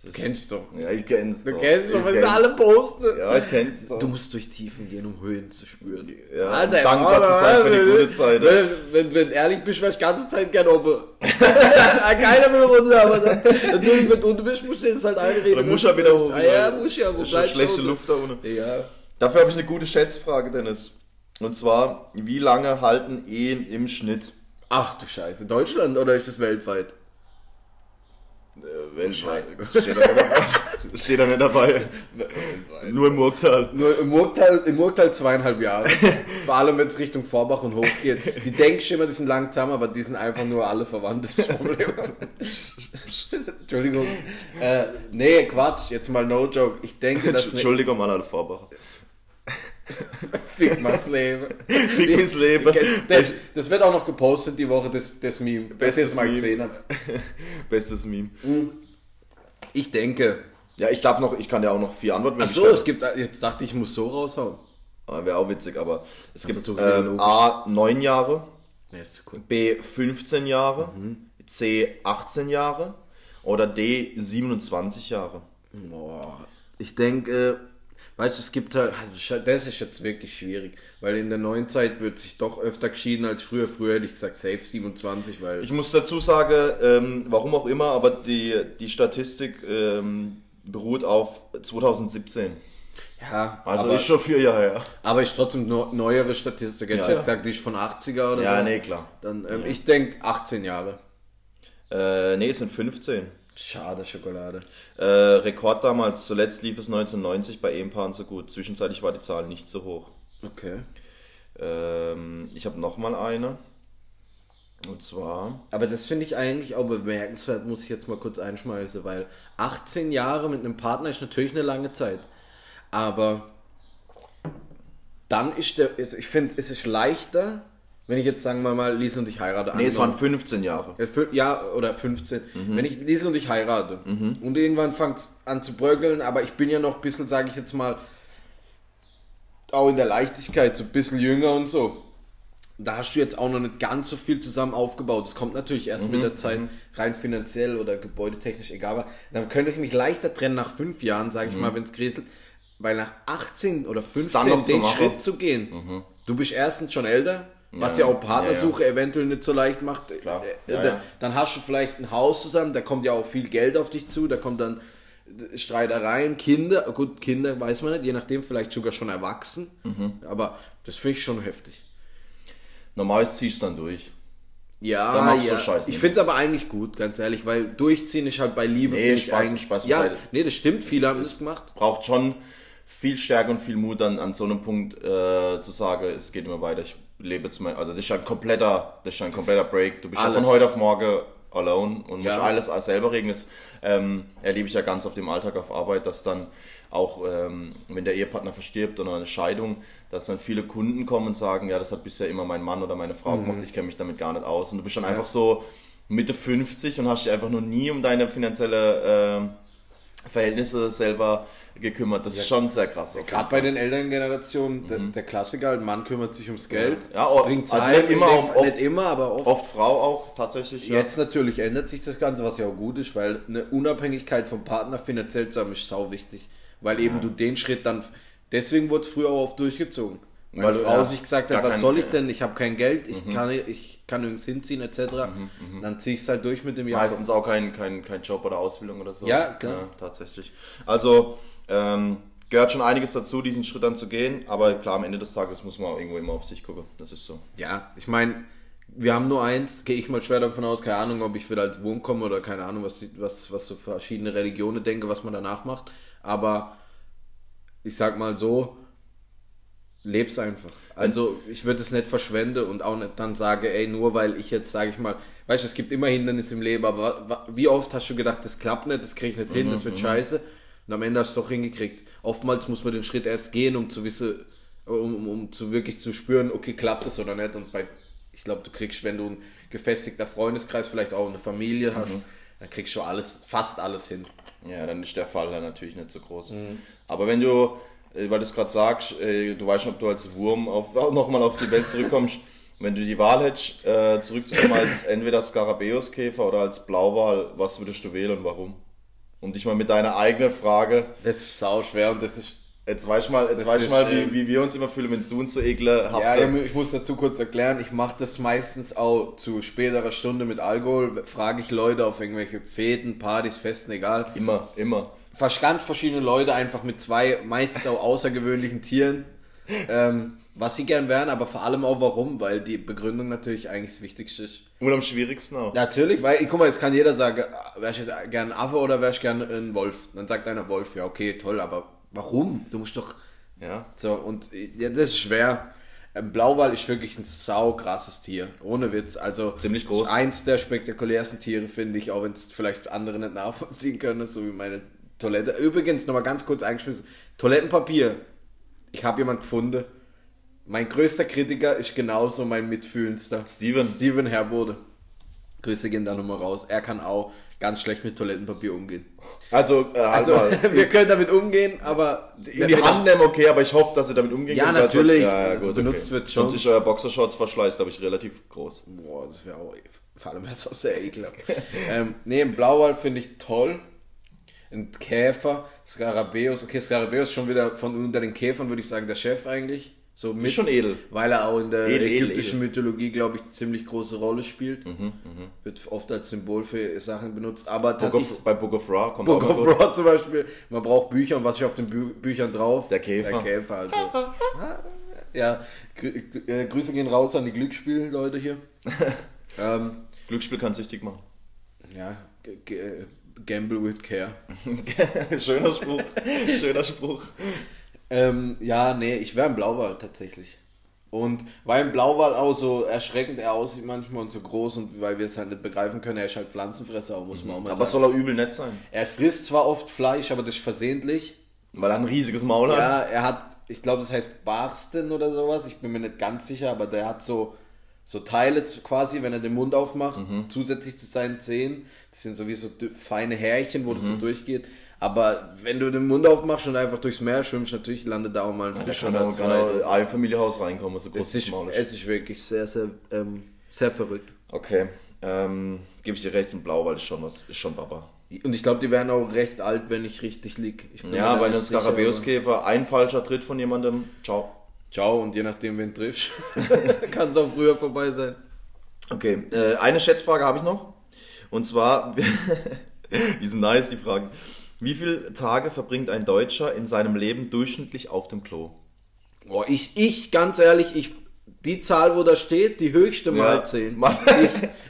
Das ist- Kennst du? Ja, ich kenn's Du doch. kennst Ich doch, wenn sie alle posten. Ja, ich kenn's doch. Du musst durch Tiefen gehen, um Höhen zu spüren. Ja, um dankbar zu sein für die gute Zeit. Wenn, wenn, wenn du ehrlich bist, du die ganze Zeit gern oben. [laughs] Keiner will runter, aber dann, natürlich, wenn du unten bist, musst du jetzt halt einreden. Oder musst du ja wieder hoch. Ah, ja, muss ja, wo Ist schon du schlechte unten? Luft da unten. Ja. Dafür habe ich eine gute Schätzfrage, Dennis. Und zwar, wie lange halten Ehen im Schnitt? Ach du Scheiße, Deutschland oder ist das weltweit? Äh, weltweit. Steht da nicht dabei. Steht da nicht dabei. Weltweit. Nur im Murgtal. Nur im Murgtal, im Murgtal zweieinhalb Jahre. [laughs] Vor allem, wenn es Richtung Vorbach und hoch geht. Die denkst immer, die sind lang zusammen, aber die sind einfach nur alle verwandt. Das Problem. [laughs] Entschuldigung. Äh, nee, Quatsch. Jetzt mal no joke. Ich denke, dass Entschuldigung mal alle Vorbacher. [laughs] Fick mal's Leben. [laughs] Fick mis Leben. Das, das wird auch noch gepostet die Woche, das, das Meme. Das Bestes mal Meme. gesehen. [laughs] Bestes Meme. Ich denke. Ja, ich darf noch, ich kann ja auch noch vier Antworten. Ach so, es gibt, jetzt dachte ich, ich muss so raushauen. Wäre auch witzig, aber es gibt ähm. A 9 Jahre. B 15 Jahre, C 18 Jahre oder D 27 Jahre. Boah. Ich denke, weißt du, es gibt halt, das ist jetzt wirklich schwierig, weil in der neuen Zeit wird sich doch öfter geschieden als früher. Früher hätte ich gesagt safe 27, weil Ich muss dazu sagen, ähm, warum auch immer, aber die, die Statistik ähm, beruht auf 2017. ja, Also aber, ist schon vier Jahre her. aber ist trotzdem no, neuere Statistik. Hätte Ja, ich jetzt ja. gesagt, die ist von 80er oder Ja, so. nee, klar. Dann, ähm, ich denke 18 Jahre. Äh, nee, es sind 15. Schade, Schokolade. Äh, Rekord damals, zuletzt lief es 1990 bei Ehepaaren so gut. Zwischenzeitlich war die Zahl nicht so hoch. Okay. Ähm, ich habe nochmal eine. Und zwar, Aber das finde ich eigentlich auch bemerkenswert, muss ich jetzt mal kurz einschmeißen, weil 18 Jahre mit einem Partner ist natürlich eine lange Zeit. Aber dann ist der, ist, ich finde, es ist leichter, wenn ich jetzt sagen wir mal, Lisa und ich heirate. nee, es waren angenommen- 15 Jahre. ja, fün- ja, oder 15. Mhm. Wenn ich Lisa und ich heirate und irgendwann fängt es an zu bröckeln, aber ich bin ja noch ein bisschen, sage ich jetzt mal, auch in der Leichtigkeit, so ein bisschen jünger und so. Da hast du jetzt auch noch nicht ganz so viel zusammen aufgebaut. Das kommt natürlich erst Mhm, mit der Zeit, rein finanziell oder gebäudetechnisch, egal. Aber dann könnte ich mich leichter trennen nach fünf Jahren, sage ich mal, wenn es kriselt. Weil nach 18 oder Mhm. dann 15 noch zu den machen. Schritt zu gehen, du bist erstens schon älter, was ja, Ja, auch Partnersuche eventuell nicht so leicht macht. Klar. Äh, Ja, da- ja. Dann hast du vielleicht ein Haus zusammen, da kommt ja auch viel Geld auf dich zu, da kommt dann Streitereien, Kinder, gut, Kinder weiß man nicht, je nachdem vielleicht sogar schon erwachsen, Mhm. aber das finde ich schon heftig. Normalerweise ziehst du dann durch. Ja, Dann machst ja. so Scheiß ich finde es aber eigentlich gut, ganz ehrlich, weil durchziehen ist halt bei Liebe Nee, Spaß- Spaß Ja, beiseite. nee, das stimmt, viele haben es gemacht. Braucht schon viel Stärke und viel Mut, dann an so einem Punkt äh, zu sagen, es geht immer weiter. Ich lebe jetzt mal, also das ist ein kompletter, das ist ein kompletter Break. Du bist ja Alles. von heute auf morgen alone und Ja. musst alles selber regeln. Das ähm, erlebe ich ja ganz auf dem Alltag auf Arbeit, dass dann auch, ähm, wenn der Ehepartner verstirbt oder eine Scheidung, dass dann viele Kunden kommen und sagen, ja, das hat bisher immer mein Mann oder meine Frau gemacht, ich kenne mich damit gar nicht aus. Und du bist dann einfach so Mitte 50 und hast dich einfach noch nie um deine finanzielle ähm, Verhältnisse selber gekümmert. Das ist schon sehr krass. Gerade bei den älteren Generationen, der, der Klassiker, ein Mann kümmert sich ums Geld, Mhm. Ja, auch- bringt also heim, nicht immer, dem oft- nicht immer, aber oft. Oft Frau auch, tatsächlich. Ja. Jetzt natürlich ändert sich das Ganze, was ja auch gut ist, weil eine Unabhängigkeit vom Partner finanziell zu haben ist sau wichtig. Weil eben du den Schritt dann, deswegen wurde es früher auch oft durchgezogen. Weil die du- Frau ja, sich gesagt hat, was soll ich denn, ich habe kein Geld, ich, kann, ich kann nirgends hinziehen etc. Dann ziehe ich es halt durch mit dem Jakob. Meistens auch kein, kein, kein Job oder Ausbildung oder so. Ja, klar. tatsächlich. Also, ähm, gehört schon einiges dazu, diesen Schritt dann zu gehen. Aber klar, am Ende des Tages muss man auch irgendwo immer auf sich gucken. Das ist so. Ja, ich meine, wir haben nur eins, gehe ich mal schwer davon aus, keine Ahnung, ob ich wieder als Wurm komme oder keine Ahnung, was, was, was so verschiedene Religionen denke, was man danach macht. Aber ich sag mal so, leb's einfach. Also ich würde es nicht verschwende und auch nicht dann sage, ey, nur weil ich jetzt, sage ich mal, weißt du, es gibt immer Hindernisse im Leben, aber wie oft hast du gedacht, das klappt nicht, das krieg ich nicht hin, das wird scheiße und am Ende hast du es doch hingekriegt. Oftmals muss man den Schritt erst gehen, um zu wissen, um, um, um zu wirklich zu spüren, okay, klappt das oder nicht und bei, ich glaube, du kriegst, wenn du ein gefestigter Freundeskreis, vielleicht auch eine Familie hast, dann kriegst du alles, fast alles hin. Ja, dann ist der Fall dann natürlich nicht so groß. Mhm. Aber wenn du, äh, weil du es gerade sagst, äh, du weißt nicht, ob du als Wurm auf, [laughs] nochmal auf die Welt zurückkommst, wenn du die Wahl hättest, äh, zurückzukommen als [laughs] entweder Skarabäuskäfer oder als Blauwal, was würdest du wählen und warum? Um dich mal mit deiner eigenen Frage, Das ist sau schwer und das ist jetzt weißt du mal, jetzt du ist, mal wie, wie wir uns immer fühlen, wenn du uns so ekelhaft Ja, ich ich muss dazu kurz erklären, ich mache das meistens auch zu späterer Stunde mit Alkohol, frage ich Leute auf irgendwelche Feten, Partys, Festen, egal. immer, immer. Verstand verschiedene Leute einfach mit zwei, meistens auch außergewöhnlichen Tieren, ähm, was sie gern wären, aber vor allem auch warum, weil die Begründung natürlich eigentlich das Wichtigste ist. Und am schwierigsten auch. Natürlich, weil, guck mal, jetzt kann jeder sagen, wärst du jetzt gern ein Affe oder wärst du gern ein Wolf? Dann sagt einer Wolf, ja okay, toll, aber warum? Du musst doch Ja. so, und ja, das ist schwer. Blauwal ist wirklich ein sau krasses Tier. Ohne Witz. Also Ziemlich groß. Eins der spektakulärsten Tiere, finde ich, auch wenn es vielleicht andere nicht nachvollziehen können, so wie meine Toilette. Übrigens, nochmal ganz kurz eingeschmissen. Toilettenpapier. Ich habe jemand gefunden. Mein größter Kritiker ist genauso mein mitfühlendster. Steven. Steven Herbode. Grüße gehen da nochmal raus. Er kann auch ganz schlecht mit Toilettenpapier umgehen. Also, äh, halt Also, [laughs] wir können damit umgehen, aber in die Hand nehmen, okay, aber ich hoffe, dass ihr damit umgehen Ja, könnt, weil natürlich. sonst- Also benutzt wird schon. Sonst ist euer Boxershorts-Verschleiß, glaube ich, relativ groß. Boah, das wäre auch, vor allem wäre es auch sehr ekelhaft. [laughs] ähm, nee, ein Blauwal finde ich toll. Ein Käfer, Skarabäus, okay, Skarabäus schon wieder von unter den Käfern, würde ich sagen, der Chef eigentlich. So mit, schon edel. Weil er auch in der Edel, ägyptischen edel. Mythologie, glaube ich, ziemlich große Rolle spielt. Wird oft als Symbol für Sachen benutzt. Aber Book of, bei Book of Ra kommt Book auch of. Raw zum Beispiel. Man braucht Bücher und was ist auf den Bü Büchern drauf? Der Käfer. Der Käfer, also. [laughs] ja, äh, Grüße gehen raus an die Glücksspiel-Leute hier. [laughs] ähm, Glücksspiel kann süchtig machen. ja, äh, Gamble with Care. [laughs] Schöner Spruch. Schöner Spruch. Ähm, ja, nee, ich wäre ein Blauwal tatsächlich. Und weil ein Blauwal auch so erschreckend er aussieht manchmal und so groß und weil wir es halt nicht begreifen können, er ist halt Pflanzenfresser, auch, muss man auch mal Aber sagen. soll er übel nett sein. Er frisst zwar oft Fleisch, aber das ist versehentlich. Weil er ein riesiges Maul hat. Ja, er hat, ich glaube, das heißt Barsten oder sowas. Ich bin mir nicht ganz sicher, aber der hat so, so Teile quasi, wenn er den Mund aufmacht, zusätzlich zu seinen Zähnen. Das sind so wie so dü- feine Härchen, wo das so durchgeht. Aber wenn du den Mund aufmachst und einfach durchs Meer schwimmst, natürlich landet da auch mal ein Da Fisch kann oder zwei. auch ein Familienhaus reinkommen, so groß Es ist, es ist wirklich sehr, sehr, ähm, sehr verrückt. Okay. Ähm, Gebe ich dir recht, ein Blauwal ist schon was, ist schon Baba. Und ich glaube, die werden auch recht alt, wenn ich richtig lieg. Ich Ja, da bei einem Skarabäuskäfer, ein falscher Tritt von jemandem, ciao. Ciao, und je nachdem, wen triffst, [laughs] kann es auch früher vorbei sein. Okay, äh, eine Schätzfrage habe ich noch. Und zwar, [laughs] die sind nice, die Fragen. Wie viele Tage verbringt ein Deutscher in seinem Leben durchschnittlich auf dem Klo? Boah, ich, ich, ganz ehrlich, ich, die Zahl, wo da steht, die höchste mal 10. Mach-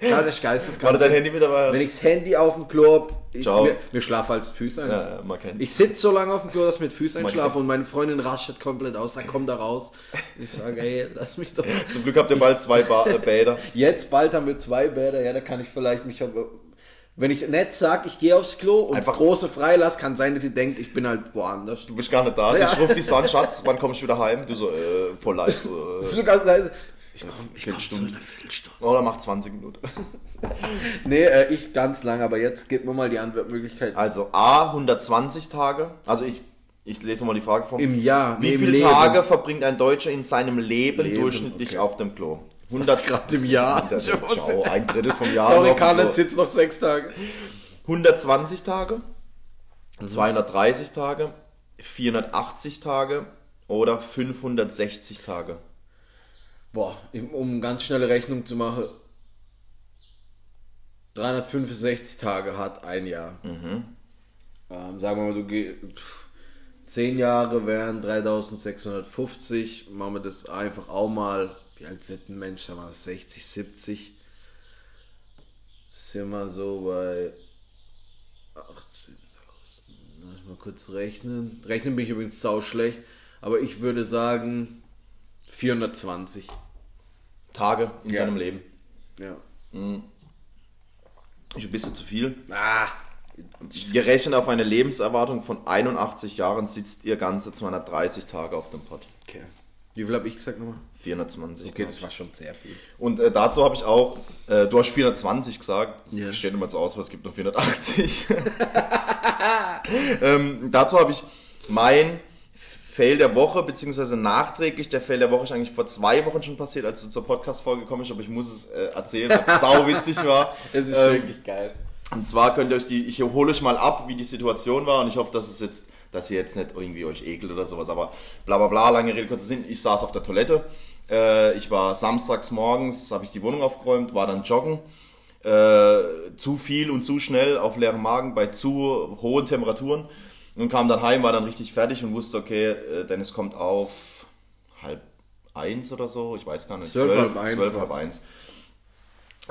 Ich, gar nicht geisteskrank. Warte, dein Handy mit dabei? Wenn ich das Handy auf dem Klo hab, ich, Ciao. mir, mir schlafe als Füße ein. Ja, man kennt. Ich sitze so lange auf dem Klo, dass ich mit Füßen einschlafe und meine Freundin raschelt komplett aus, dann komm da raus. Ich sage, ey, lass mich doch. Zum Glück habt ihr bald zwei ba äh, Bäder. Jetzt bald haben wir zwei Bäder, ja, da kann ich vielleicht mich. Wenn ich nett sag, ich gehe aufs Klo und Einfach- das große freilass, kann sein, dass sie denkt, ich bin halt woanders. Du bist gar nicht da. Ja. Ich rufe dich so an, Schatz, [laughs] wann kommst du wieder heim? Du so, äh, voll leicht. Das So, ist äh, so ganz leise. Ich komm, ich komm zu einer Viertelstunde. oder mach 20 Minuten. [laughs] Nee, äh, ich ganz lang, aber jetzt gib mir mal die Antwortmöglichkeit. Also A, 120 Tage. Also ich, ich lese mal die Frage vor. Im Jahr, Wie nee, viele Leben. Tage verbringt ein Deutscher in seinem Leben, Leben, durchschnittlich okay. auf dem Klo? 100 Gerade im Jahr. Ciao, ein Drittel vom Jahr. Sorry, Karl, jetzt sitzt noch sechs Tage. 120 Tage, Mhm. 230 Tage, 480 Tage oder 560 Tage. Boah, um ganz schnelle Rechnung zu machen. 365 Tage hat ein Jahr. Mhm. Ähm, sagen wir mal, du gehst. 10 Jahre wären 3650. Machen wir das einfach auch mal. Wie alt wird ein Mensch, sagen wir mal 60, 70, sind wir so bei 18.000. Lass mal kurz rechnen. Rechnen bin ich übrigens sau schlecht, aber ich würde sagen 420. Tage in Ja. seinem Leben. Ja. Ist ein bisschen zu viel. Ah, Gerechnet auf eine Lebenserwartung von 81 Jahren sitzt ihr ganze 230 Tage auf dem Pott. okay. Wie viel habe ich gesagt nochmal? 420. Okay, das war schon sehr viel. Und äh, dazu habe ich auch, äh, du hast 420 gesagt, das Ja. steht immer so aus, aber es gibt nur 480. [laughs] ähm, dazu habe ich mein Fail der Woche, beziehungsweise nachträglich, der Fail der Woche ist eigentlich vor zwei Wochen schon passiert, als du zur Podcast-Folge gekommen bist, aber ich muss es äh, erzählen, weil es sau witzig war. [laughs] Das ist Ähm, wirklich geil. und zwar könnt ihr euch die, ich hole euch mal ab, wie die Situation war und ich hoffe, dass es jetzt, dass ihr jetzt nicht irgendwie euch ekelt oder sowas, aber bla bla bla, lange Rede, kurzer Sinn, ich saß auf der Toilette, äh, ich war samstags morgens, habe ich die Wohnung aufgeräumt, war dann joggen, äh, zu viel und zu schnell auf leerem Magen bei zu hohen Temperaturen und kam dann heim, war dann richtig fertig und wusste, okay, äh, Dennis kommt auf halb eins oder so, ich weiß gar nicht, Zwölf, halb eins zwölf, halb eins.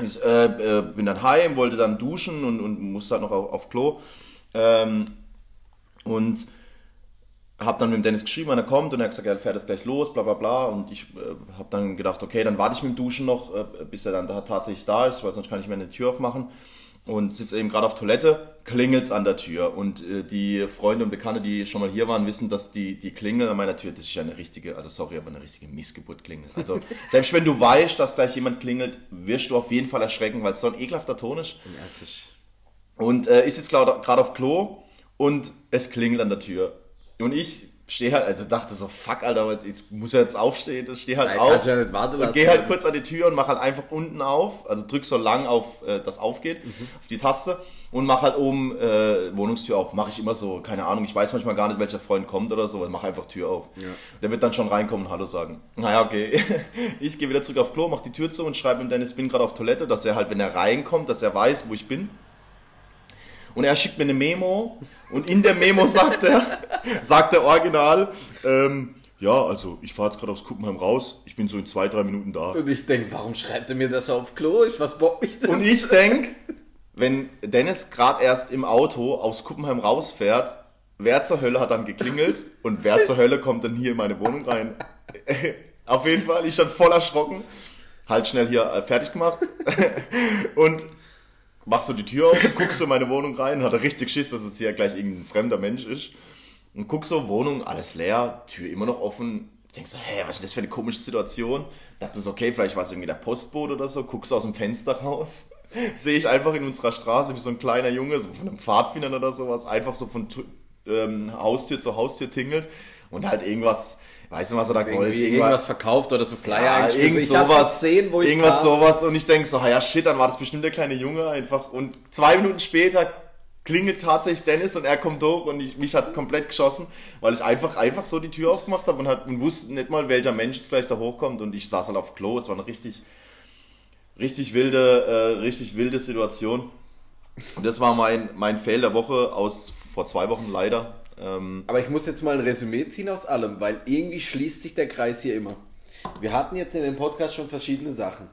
Ich äh, äh, bin dann heim, wollte dann duschen und, und musste halt noch auf, auf Klo. Ähm, und habe dann mit dem Dennis geschrieben, er kommt und er hat gesagt, er fährt jetzt gleich los, bla bla bla. Und ich äh, habe dann gedacht, okay, dann warte ich mit dem Duschen noch, äh, bis er dann da tatsächlich da ist, weil sonst kann ich mir eine Tür aufmachen. Und sitze eben gerade auf Toilette, klingelt's an der Tür. Und äh, die Freunde und Bekannte, die schon mal hier waren, wissen, dass die, die Klingel an meiner Tür, das ist ja eine richtige, also sorry, aber eine richtige Missgeburt-Klingel. Also [laughs] selbst wenn du weißt, dass gleich jemand klingelt, wirst du auf jeden Fall erschrecken, weil es so ein ekelhafter Ton ist Und äh, ist jetzt gerade auf Klo und es klingelt an der Tür. Und ich stehe halt, also dachte so, fuck, Alter, ich muss ja jetzt aufstehen, ich stehe halt Nein, auf ja nicht warten und gehe halt kurz an die Tür und mache halt einfach unten auf, also drück so lang auf, äh, das aufgeht, Mhm. auf die Taste und mache halt oben äh, Wohnungstür auf. Mache ich immer so, keine Ahnung, ich weiß manchmal gar nicht, welcher Freund kommt oder so, mache einfach Tür auf. Der wird dann schon reinkommen und Hallo sagen. Naja, okay. [laughs] Ich gehe wieder zurück auf Klo, mache die Tür zu und schreibe ihm Dennis, bin gerade auf Toilette, dass er halt, wenn er reinkommt, dass er weiß, wo ich bin. Und er schickt mir eine Memo und in der Memo sagt er, sagt er original, ähm, ja, also ich fahre jetzt gerade aus Kuppenheim raus, ich bin so in zwei, drei Minuten da. Und ich denke, warum schreibt er mir das auf Klo? Ich, was bockt mich das? Und ich denk, wenn Dennis gerade erst im Auto aus Kuppenheim rausfährt, wer zur Hölle hat dann geklingelt und wer zur Hölle kommt dann hier in meine Wohnung rein? Auf jeden Fall, ich stand voll erschrocken, halt schnell hier äh, fertig gemacht [laughs] und mach so die Tür auf, guckst in meine Wohnung rein, hatte richtig Schiss, dass es hier gleich irgendein fremder Mensch ist. Und guck so, Wohnung, alles leer, Tür immer noch offen. Ich denk so, hä, was ist das für eine komische Situation? Dachte so, okay, vielleicht war es irgendwie der Postbote oder so. Guckst aus dem Fenster raus. [laughs] Sehe ich einfach in unserer Straße wie so ein kleiner Junge, so von einem Pfadfinder oder sowas, einfach so von ähm, Haustür zu Haustür tingelt und halt irgendwas, weißt du, was er da wollte? Irgendwas verkauft oder so Flyer ja, irgend Ich sowas, gesehen, wo ich irgendwas kam. sowas und ich denke so, ja shit, dann war das bestimmt der kleine Junge einfach und zwei Minuten später klingelt tatsächlich Dennis und er kommt hoch und ich, mich hat's komplett geschossen, weil ich einfach einfach so die Tür aufgemacht habe und, hat, und wusste nicht mal, welcher Mensch jetzt gleich da hochkommt und ich saß halt auf Klo, es war eine richtig, richtig wilde, äh, richtig wilde Situation. Und das war mein, mein Fail der Woche aus vor zwei Wochen leider. Ähm, Aber ich muss jetzt mal ein Resümee ziehen aus allem, weil irgendwie schließt sich der Kreis hier immer. Wir hatten jetzt in dem Podcast schon verschiedene Sachen.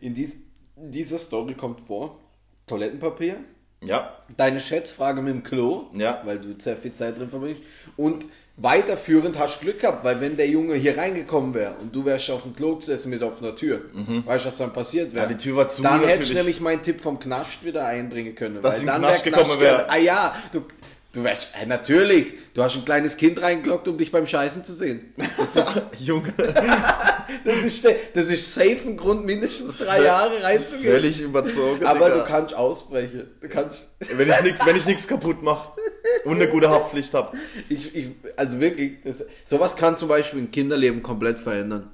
In dies, dieser Story kommt vor Toilettenpapier, ja, deine Schätzfrage mit dem Klo, Ja. weil du sehr viel Zeit drin verbringst. Und weiterführend hast du Glück gehabt, weil wenn der Junge hier reingekommen wäre und du wärst auf dem Klo gesessen mit offener Tür, weißt du, was dann passiert wäre? Mhm. Ja, die Tür war zu, Dann hättest du nämlich meinen Tipp vom Knascht wieder einbringen können. Dass weil dann Knascht wär gekommen wär. Ah ja, du, du wärst, äh, natürlich, du hast ein kleines Kind reingelockt, um dich beim Scheißen zu sehen. Junge, Das ist, [laughs] [laughs] das ist safe ein Grund, mindestens drei Jahre reinzugehen. völlig überzogen. Aber Digga. du kannst ausbrechen. Du kannst, Wenn ich nichts, wenn ich nichts kaputt mache und eine gute Haftpflicht habe. ich, ich, also wirklich, das, sowas kann zum Beispiel ein Kinderleben komplett verändern.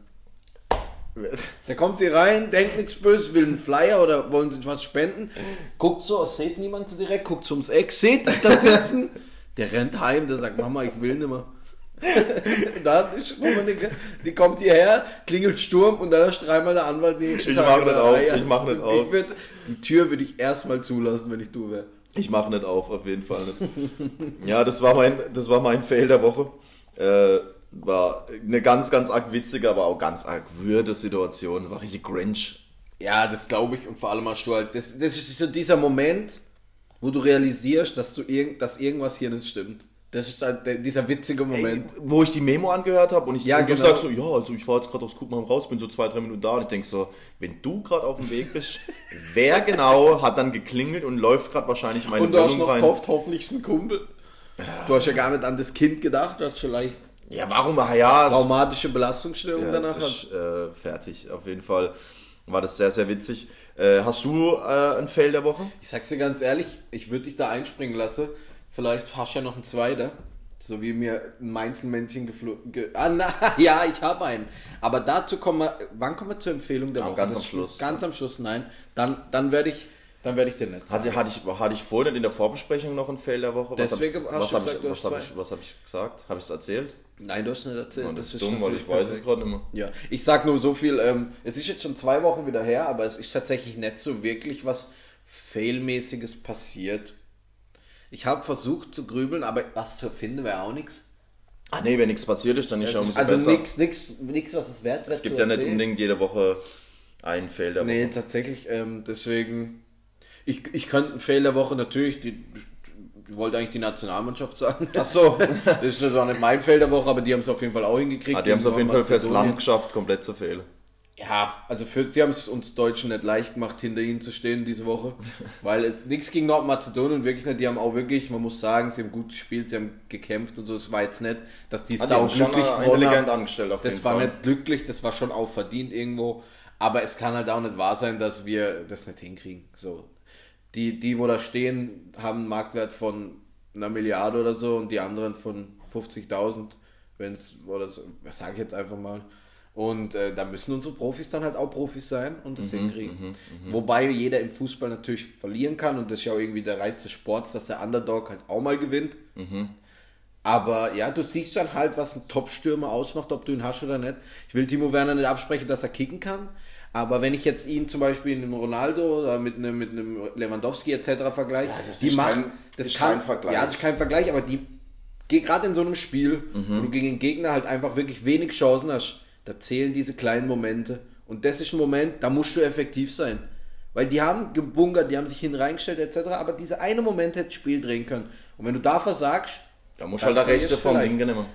Der kommt hier rein, denkt nichts Böses, will einen Flyer oder wollen sich was spenden. Guckt so, sieht niemand so direkt, guckt so ums Eck, seht euch da sitzen. Der rennt heim, der sagt, Mama, ich will nimmer. [laughs] da ist nicht, die kommt hierher, klingelt Sturm und dann du dreimal der Anwalt die Ich mach nicht auf, ich mach nicht auf. Ich würd, die Tür würde ich erstmal zulassen, wenn ich du wäre. Ich mache nicht auf, auf jeden Fall nicht. Ja, das war mein, das war mein Fail der Woche. Äh, War eine ganz, ganz arg witzige, aber auch ganz arg würde Situation. War richtig Grinch. Ja, das glaube ich und vor allem hast du halt, das, das ist so dieser Moment, wo du realisierst, dass, du irgend, dass irgendwas hier nicht stimmt. Das ist halt der, dieser witzige Moment. Ey, wo ich die Memo angehört habe und ich Ja, und du genau. sagst so, ja, also ich war jetzt gerade aus Kuppmann raus, bin so zwei, drei Minuten da und ich denke so, wenn du gerade auf dem Weg bist, [laughs] wer genau hat dann geklingelt und läuft gerade wahrscheinlich in meine und du hast Wohnung noch rein? gehofft, hoffentlich ist ein Kumpel. Du hast ja gar nicht an das Kind gedacht, du hast vielleicht Ja, warum? Ah, ja, traumatische Belastungsstörung ja, danach. ist, äh, fertig. Auf jeden Fall war das sehr, sehr witzig. Äh, hast du äh, ein Fail der Woche? Ich sag's dir ganz ehrlich, ich würde dich da einspringen lassen. Vielleicht hast du ja noch einen zweiter. So wie mir ein Mainzelmännchen geflogen. Ge ah, na, [laughs] ja, ich habe einen. Aber dazu kommen wir. Wann kommen wir zur Empfehlung der Woche? ganz Das am Schluss. Ganz am Schluss, nein. Dann, dann werde ich, dann werde ich nicht sagen. Also hatte ich, hatte ich vorhin in der Vorbesprechung noch ein Fail der Woche? Was Deswegen hab, hast was du hab gesagt, ich, was hab zwei. ich, was habe ich gesagt? Habe ich es erzählt? Nein, du hast nicht erzählt. Oh, das, ist schon dumm, weil ich weiß es gerade immer. Ja, ich sag nur so viel, ähm, es ist jetzt schon zwei Wochen wieder her, aber es ist tatsächlich nicht so wirklich was Failmäßiges passiert. Ich habe versucht zu grübeln, aber was zu finden wäre auch nichts. Ah nee, wenn nichts passiert ist, dann ist ja umso Also besser. nichts, nichts, nichts, was es wert wäre. es gibt ja nicht unbedingt jede Woche einen Fail der Nee, Woche. tatsächlich, ähm, deswegen. Ich, ich könnte einen Fail der Woche natürlich, die, wollte eigentlich die Nationalmannschaft sagen. [laughs] Ach so. Das ist zwar nicht mein Fail der Woche, aber die haben es auf jeden Fall auch hingekriegt. Ah, die haben es auf jeden Fall fürs. Land geschafft, komplett zu fehlen. Ja, also für, sie haben es uns Deutschen nicht leicht gemacht, hinter ihnen zu stehen diese Woche. [laughs] Weil nichts gegen Nordmazedonien, wirklich nicht. Die haben auch wirklich, man muss sagen, sie haben gut gespielt, sie haben gekämpft und so. Es war jetzt nicht, dass die Ah, sau glücklich haben. angestellt auf Das war Fall. nicht glücklich, das war schon auch verdient irgendwo. Aber es kann halt auch nicht wahr sein, dass wir das nicht hinkriegen. So. Die, die, wo da stehen, haben einen Marktwert von einer Milliarde oder so und die anderen von 50.000, wenn es, oder so, das sage ich jetzt einfach mal. Und äh, da müssen unsere Profis dann halt auch Profis sein und Mhm, das hinkriegen. Wobei jeder im Fußball natürlich verlieren kann und das ist ja auch irgendwie der Reiz des Sports, dass der Underdog halt auch mal gewinnt. Aber ja, du siehst dann halt, was ein Top-Stürmer ausmacht, ob du ihn hast oder nicht. Ich will Timo Werner nicht absprechen, dass er kicken kann. Aber wenn ich jetzt ihn zum Beispiel mit einem Ronaldo oder mit einem, mit einem Lewandowski etc. vergleiche, das die ist machen, kein- das ist kann, kein Vergleich. Ja, das ist kein Vergleich, aber die, gerade in so einem Spiel, wo du gegen den Gegner halt einfach wirklich wenig Chancen hast, da zählen diese kleinen Momente. Und das ist ein Moment, da musst du effektiv sein. Weil die haben gebunkert, die haben sich hineingestellt etc. Aber dieser eine Moment hätte das Spiel drehen können. Und wenn du da versagst, Da muss Dann halt der Rechte du vom. Linken nehmen.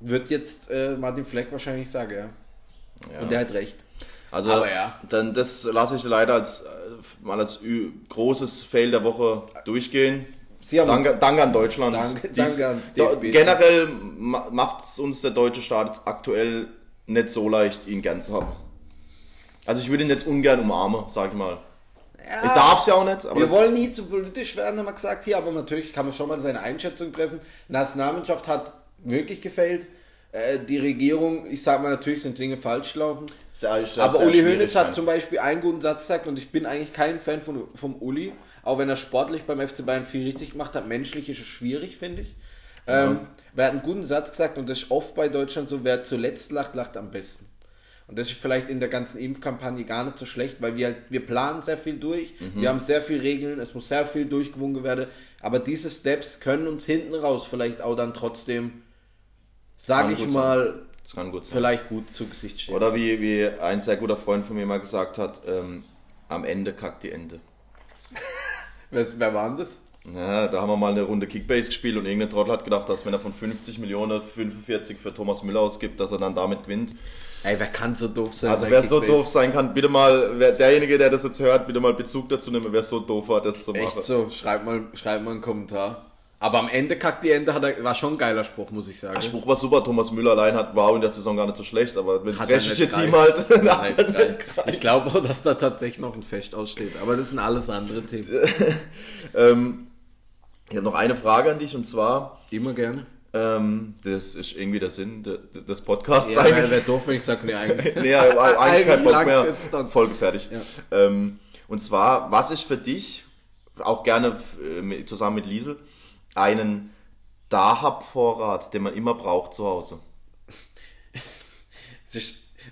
wird jetzt äh, Martin Fleck wahrscheinlich sagen, ja. Ja. Und der hat recht. Also, Aber ja. dann das lasse ich leider als äh, mal als ü- großes Fail der Woche durchgehen. Sie haben Danke, danke an Deutschland. Danke- Dies- danke an DFB. Generell macht es uns der deutsche Staat jetzt aktuell nicht so leicht, ihn gern zu haben. Also ich würde ihn jetzt ungern umarmen, sag ich mal. Ja, Ich darf es ja auch nicht, aber wir wollen nie zu politisch werden, haben wir gesagt hier, aber natürlich kann man schon mal seine Einschätzung treffen. Nationalmannschaft hat wirklich gefällt. Äh, die Regierung, ich sag mal, natürlich sind Dinge falsch gelaufen. Sehr- sehr- Aber sehr Uli Hoeneß hat zum Beispiel einen guten Satz gesagt und ich bin eigentlich kein Fan von, vom Uli, auch wenn er sportlich beim FC Bayern viel richtig gemacht hat. Menschlich ist es schwierig, finde ich. Ähm, wer hat einen guten Satz gesagt und das ist oft bei Deutschland so, wer zuletzt lacht, lacht am besten. Und das ist vielleicht in der ganzen Impfkampagne gar nicht so schlecht, weil wir, halt- wir planen sehr viel durch, Mhm. wir haben sehr viele Regeln, es muss sehr viel durchgewunken werden, aber diese Steps können uns hinten raus vielleicht auch dann trotzdem, sage ich mal, Das kann gut sein. vielleicht gut zu Gesicht stehen. Oder wie, wie ein sehr guter Freund von mir mal gesagt hat, ähm, am Ende kackt die Ente. [laughs] Wer, wer war denn das? Ja, da haben wir mal eine Runde Kickbase gespielt und irgendein Trottel hat gedacht, dass wenn er von 50 Millionen 45 für Thomas Müller ausgibt, dass er dann damit gewinnt. Ey, wer kann so doof sein? Also wer so Kickbase? doof sein kann, bitte mal, wer, derjenige, der das jetzt hört, bitte mal Bezug dazu nehmen, wer so doof war, das zu machen. Echt so, schreib mal, schreib mal einen Kommentar. Aber am Ende kackt die Ente, hat er, war schon ein geiler Spruch, muss ich sagen. Der Spruch war super, Thomas Müller allein hat, war auch in der Saison gar nicht so schlecht, aber wenn das nicht Team halt, [laughs] nicht gereicht. Ich glaube auch, dass da tatsächlich noch ein Fest aussteht. Aber das sind alles andere Themen. [laughs] ähm, Ich habe noch eine Frage an dich und zwar, Immer gerne. ähm, das ist irgendwie der Sinn de- de- des Podcasts Ja, eigentlich. wäre wär doof, wenn ich sage, nee, eigentlich. [laughs] nee, eigentlich kein Bock mehr. dann. Folge fertig. Ja. Ähm, und zwar, was ist für dich, auch gerne äh, zusammen mit Liesel, einen Dahab-Vorrat, den man immer braucht zu Hause?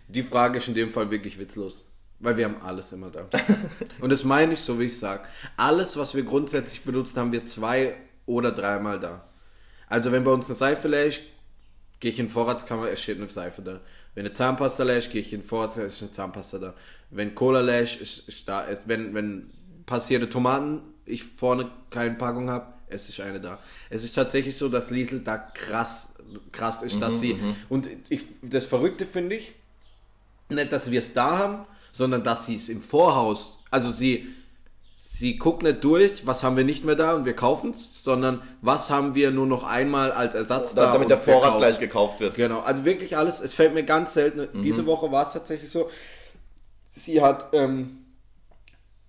Die Frage ist in dem Fall wirklich witzlos. Weil wir haben alles immer da. Und das meine ich so, wie ich sage. Alles, was wir grundsätzlich benutzen, haben wir zwei oder dreimal da. Also wenn bei uns eine Seife ist, gehe ich in die Vorratskammer, es steht eine Seife da. Wenn eine Zahnpasta ist, gehe ich in die Vorratskammer, es ist eine Zahnpasta da. Wenn Cola leer ist, ist, da. Wenn, wenn passierte Tomaten, ich vorne keine Packung habe, es ist eine da. Es ist tatsächlich so, dass Liesel da krass, krass ist, dass sie, und ich, das Verrückte finde ich, nicht, dass wir es da haben, sondern dass sie es im Vorhaus, also sie, sie guckt nicht durch, was haben wir nicht mehr da und wir kaufen es, sondern was haben wir nur noch einmal als Ersatz da. damit der Vorrat kaufen gleich gekauft wird. Genau, also wirklich alles, es fällt mir ganz selten. Diese Woche war es tatsächlich so. Sie hat, ähm,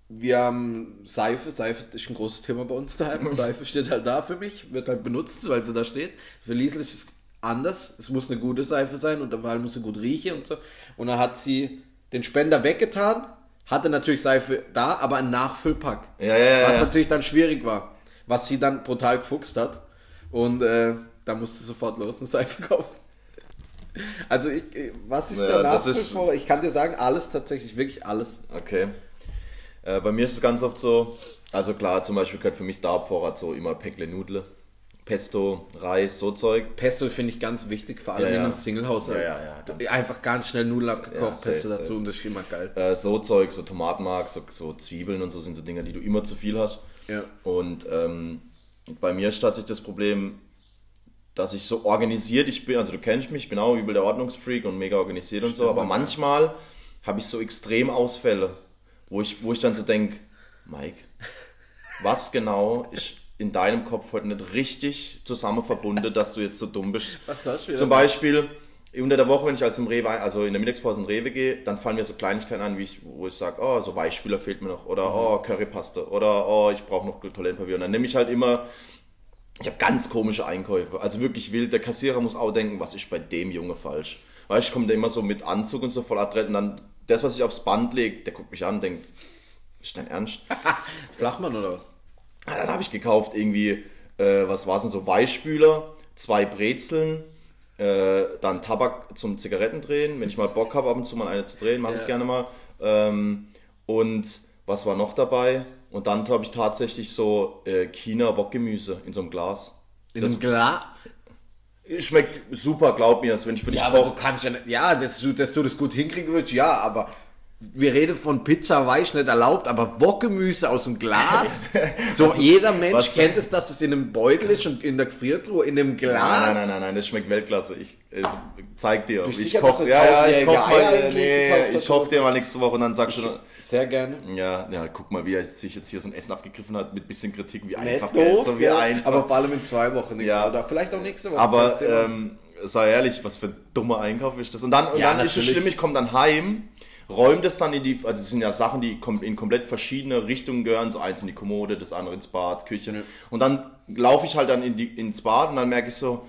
wir haben Seife, Seife ist ein großes Thema bei uns daheim. [laughs] Seife steht halt da für mich, wird halt benutzt, weil sie da steht. Für Liesel ist es anders. Es muss eine gute Seife sein und allem muss sie gut riechen und so. Und dann hat sie den Spender weggetan, hatte natürlich Seife da, aber ein Nachfüllpack. Ja, ja, ja, Was natürlich dann schwierig war. Was sie dann brutal gefuchst hat. Und äh, da musste sie sofort los eine Seife [laughs] kaufen. Also ich, was ich Ja, danach ist- ich kann dir sagen, alles tatsächlich, wirklich alles. Okay. Äh, bei mir ist es ganz oft so, also klar, zum Beispiel gehört für mich da ab Vorrat so immer Päckle Nudle, Pesto, Reis, so Zeug. Pesto finde ich ganz wichtig, vor allem Ja, in ja. einem Single-Haushalt. Ja, ja, ja, Einfach ganz schnell Nudeln abgekocht, safe, Pesto dazu safe. und das ist immer geil. Äh, so Zeug, so Tomatenmark, so, so Zwiebeln und so sind so Dinge, die du immer zu viel hast. Ja. Und ähm, bei mir ist tatsächlich das Problem, dass ich so organisiert ich bin, also du kennst mich, ich bin auch übel der Ordnungsfreak und mega organisiert und so, aber manchmal habe ich so Extremausfälle, wo ich, wo ich dann so denke, Mike, was genau ist in deinem Kopf heute nicht richtig zusammen verbunden, dass du jetzt so dumm bist? [laughs] Was hast du wieder? Zum Beispiel unter der Woche, wenn ich als im Rewe, also in der Mittagspause in Rewe gehe, dann fallen mir so Kleinigkeiten an, wie ich, wo ich sage, oh, so Weichspüler fehlt mir noch oder oh, Currypaste oder oh, ich brauche noch Toilettenpapier. Und dann nehme ich halt immer, ich habe ganz komische Einkäufe, also wirklich wild. Der Kassierer muss auch denken, was ist bei dem Junge falsch? Weißt du, ich komme da immer so mit Anzug und so voll adrett und dann das, was ich aufs Band lege, der guckt mich an und denkt, ist dein Ernst? [laughs] Flachmann oder was? Ah, dann habe ich gekauft irgendwie, äh, was war es denn so, Weichspüler, zwei Brezeln, äh, dann Tabak zum Zigarettendrehen, wenn ich mal Bock habe, ab und zu mal eine zu drehen, mache Ja. ich gerne mal. Ähm, und was war noch dabei? Und dann glaube ich tatsächlich so äh, China-Wokgemüse in so einem Glas. In Das einem Glas? Schmeckt super, glaub mir das, wenn ich für dich Ja, koche. kannst ja nicht, ja, dass du, dass du das gut hinkriegen würdest, ja, aber wir reden von Pizza, weiß nicht erlaubt, aber Wokgemüse aus dem Glas. [laughs] So, jeder Mensch kennt es, dass es in einem Beutel ist und in der Gefriertruhe, in einem Glas. Nein, nein, nein, nein, das schmeckt Weltklasse. Ich äh, zeig dir. Bist Ich sicher, koche, dass ja, ja, ich koche tausendjährige mal, Eier äh, nee, ich oder dir mal nächste Woche und dann sagst du, Sehr gerne. Ja, ja, guck mal, wie er sich jetzt hier so ein Essen abgegriffen hat mit bisschen Kritik, wie einfach der ist, so wie gell? einfach. Aber vor allem in zwei Wochen. Ja. Oder vielleicht auch nächste Woche. Aber ähm, sei ehrlich, was für ein dummer Einkauf ist das? Und dann, und Ja, dann ist es schlimm, ich komme dann heim, räume das dann in die, also es sind ja Sachen, die in komplett verschiedene Richtungen gehören, so eins in die Kommode, das andere ins Bad, Küche. Und dann laufe ich halt dann in die, ins Bad und dann merke ich so,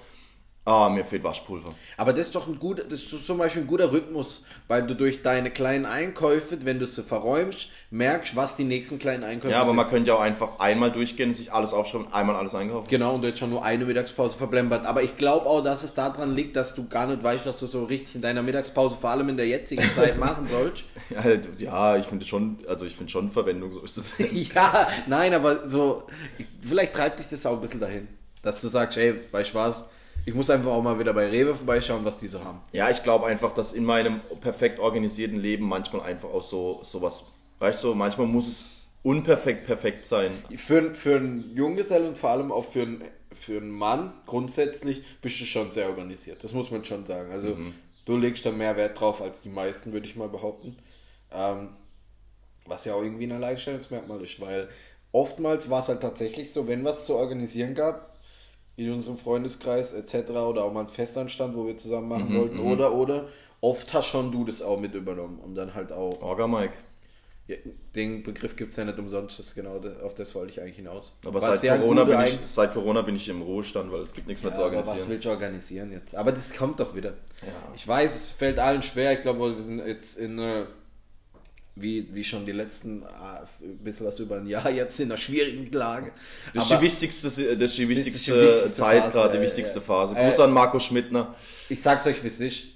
ah, mir fehlt Waschpulver. Aber das ist doch ein guter, das ist zum Beispiel ein guter Rhythmus, weil du durch deine kleinen Einkäufe, wenn du sie verräumst, merkst, was die nächsten kleinen Einkäufe Ja, aber sind. man könnte ja auch einfach einmal durchgehen, sich alles aufschreiben, einmal alles einkaufen. Genau, und du jetzt schon nur eine Mittagspause verblempert. Aber ich glaube auch, dass es daran liegt, dass du gar nicht weißt, was du so richtig in deiner Mittagspause, vor allem in der jetzigen [laughs] Zeit, machen sollst. Ja, ja ich finde schon, also ich finde schon Verwendung, so ist es. [laughs] ja, nein, aber so, vielleicht treibt dich das auch ein bisschen dahin. Dass du sagst, ey, weißt du was, ich muss einfach auch mal wieder bei Rewe vorbeischauen, was die so haben. Ja, ich glaube einfach, dass in meinem perfekt organisierten Leben manchmal einfach auch so sowas, weißt du, manchmal muss es unperfekt perfekt sein. Für, für einen Junggesell und vor allem auch für einen, für einen Mann grundsätzlich bist du schon sehr organisiert. Das muss man schon sagen. Also du legst da mehr Wert drauf als die meisten, würde ich mal behaupten. Ähm, was ja auch irgendwie ein Alleinstellungsmerkmal ist, weil oftmals war es halt tatsächlich so, wenn was zu organisieren gab, in unserem Freundeskreis etc. oder auch mal ein Festanstand, wo wir zusammen machen wollten, oder, oder, oft hast schon du das auch mit übernommen, um dann halt auch Orga Mike. Ja, den Begriff gibt es ja nicht umsonst, das genau auf das wollte ich eigentlich hinaus. Aber seit ja Corona, bin ich, seit Corona bin ich im Ruhestand, weil es gibt nichts mehr zu ja, aber was organisieren. willst du organisieren jetzt? Aber das kommt doch wieder. Ich weiß, es fällt allen schwer. Ich glaube, wir sind jetzt in äh, wie, wie schon die letzten äh, ein bisschen was über ein Jahr jetzt in einer schwierigen Lage. Das ist, die wichtigste, das ist die wichtigste, die wichtigste Zeit Phase, gerade, die äh, wichtigste äh, Phase. äh, Gruß an Marco Schmidtner. ich sag's euch, wie es ist.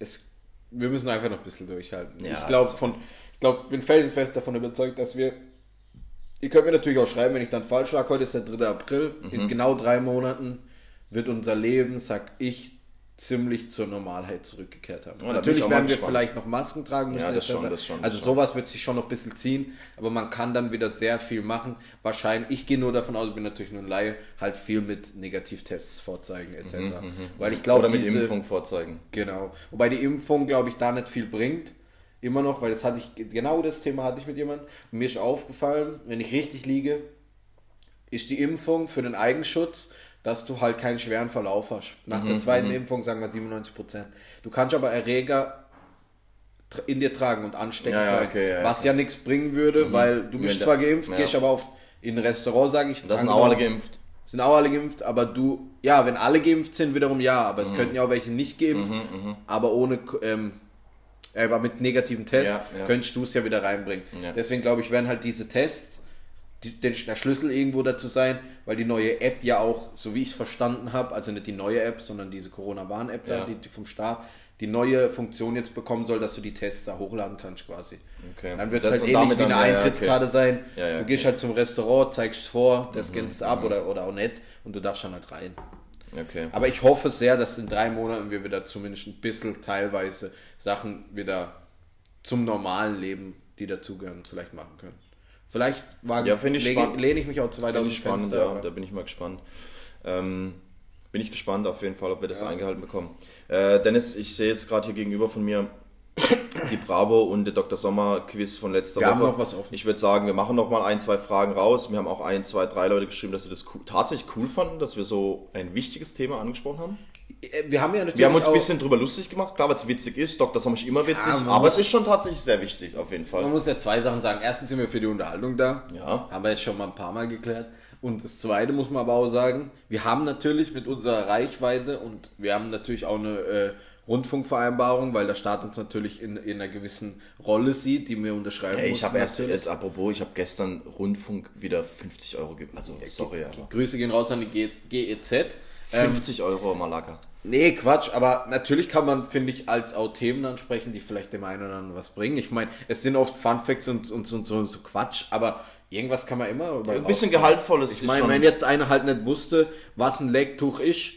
Es, wir müssen einfach noch ein bisschen durchhalten. Ja, ich glaube, von, ich glaube, bin felsenfest davon überzeugt, dass wir. Ihr könnt mir natürlich auch schreiben, wenn ich dann falsch lag. Heute ist der 3. April. Mhm. In genau drei Monaten wird unser Leben, sag ich, ziemlich zur Normalheit zurückgekehrt haben. ich Natürlich werden wir gespannt. vielleicht noch Masken tragen müssen. Ja, das schon, das schon, das also schon. sowas wird sich schon noch ein bisschen ziehen, aber man kann dann wieder sehr viel machen. Wahrscheinlich, ich gehe nur davon aus, ich bin natürlich nur ein Laie, halt viel mit Negativtests vorzeigen etc. Weil ich glaube, Oder mit diese, Impfung vorzeigen. Genau. Wobei die Impfung, glaube ich, da nicht viel bringt. Immer noch, weil das hatte ich, genau das Thema hatte ich mit jemandem. Mir ist aufgefallen, wenn ich richtig liege, ist die Impfung für den Eigenschutz, dass du halt keinen schweren Verlauf hast. Nach Mhm, der zweiten Impfung sagen wir 97 Prozent. Du kannst aber Erreger in dir tragen und ansteckend Ja, sein, okay, ja, was ja. ja nichts bringen würde, weil du bist Wenn zwar geimpft, gehst aber auf in ein Restaurant, sage ich. Das sind auch alle geimpft. sind auch alle geimpft, aber du, ja, wenn alle geimpft sind, wiederum ja, aber es könnten ja auch welche nicht geimpft, aber ohne, ähm, äh, aber mit negativen Tests Ja, ja. könntest du es ja wieder reinbringen. Ja. Deswegen glaube ich, werden halt diese Tests die, der Schlüssel irgendwo dazu sein, weil die neue App ja auch, so wie ich es verstanden habe, also nicht die neue App, sondern diese Corona-Warn-App da, die, die vom Staat, die neue Funktion jetzt bekommen soll, dass du die Tests da hochladen kannst quasi. Okay. Dann wird es halt ähnlich wie eine ja, Eintrittskarte okay. sein. Ja, ja, du gehst okay. halt zum Restaurant, zeigst es vor, der scannt es ab oder, oder auch nicht und du darfst dann halt rein. Okay. Aber ich hoffe sehr, dass in drei Monaten wir wieder zumindest ein bisschen teilweise Sachen wieder zum normalen Leben, die dazugehören, vielleicht machen können. Vielleicht wage, Ja, ich lege- lehne ich mich auch zu weit Finde aus dem ich spannend, Fenster. ja. Da bin ich mal gespannt. Ähm, bin ich gespannt auf jeden Fall, ob wir das eingehalten bekommen. Äh, Dennis, ich sehe jetzt gerade hier gegenüber von mir die Bravo und der Dr. Sommer Quiz von letzter Wir Woche. haben noch was offen. Ich würde sagen, wir machen noch mal ein, zwei Fragen raus. Wir haben auch ein, zwei, drei Leute geschrieben, dass sie das cool, tatsächlich cool fanden, dass wir so ein wichtiges Thema angesprochen haben. Äh, Wir haben ja natürlich Wir haben uns ein bisschen drüber lustig gemacht, klar, weil es witzig ist. Dr. Sommer ist immer witzig, man aber muss- es ist schon tatsächlich sehr wichtig, auf jeden Fall. Man muss ja zwei Sachen sagen. Erstens sind wir für die Unterhaltung da. Ja. Haben wir jetzt schon mal ein paar Mal geklärt. Und das zweite muss man aber auch sagen, wir haben natürlich mit unserer Reichweite und wir haben natürlich auch eine äh, Rundfunkvereinbarung, weil der Staat uns natürlich in, in einer gewissen Rolle sieht, die wir unterschreiben Ey, ich habe erst, jetzt, apropos, ich habe gestern Rundfunk wieder 50 Euro gegeben. Also, sorry, aber. Grüße gehen raus an die GEZ. Ähm, 50 Euro Malaka. nee, Quatsch, aber natürlich kann man, finde ich, als auch Themen ansprechen, die vielleicht dem einen oder anderen was bringen. Ich meine, es sind oft Funfacts und, und, und so, so Quatsch, aber irgendwas kann man immer. Ein bisschen Gehaltvolles. Ich meine, wenn jetzt einer halt nicht wusste, was ein Lecktuch ist,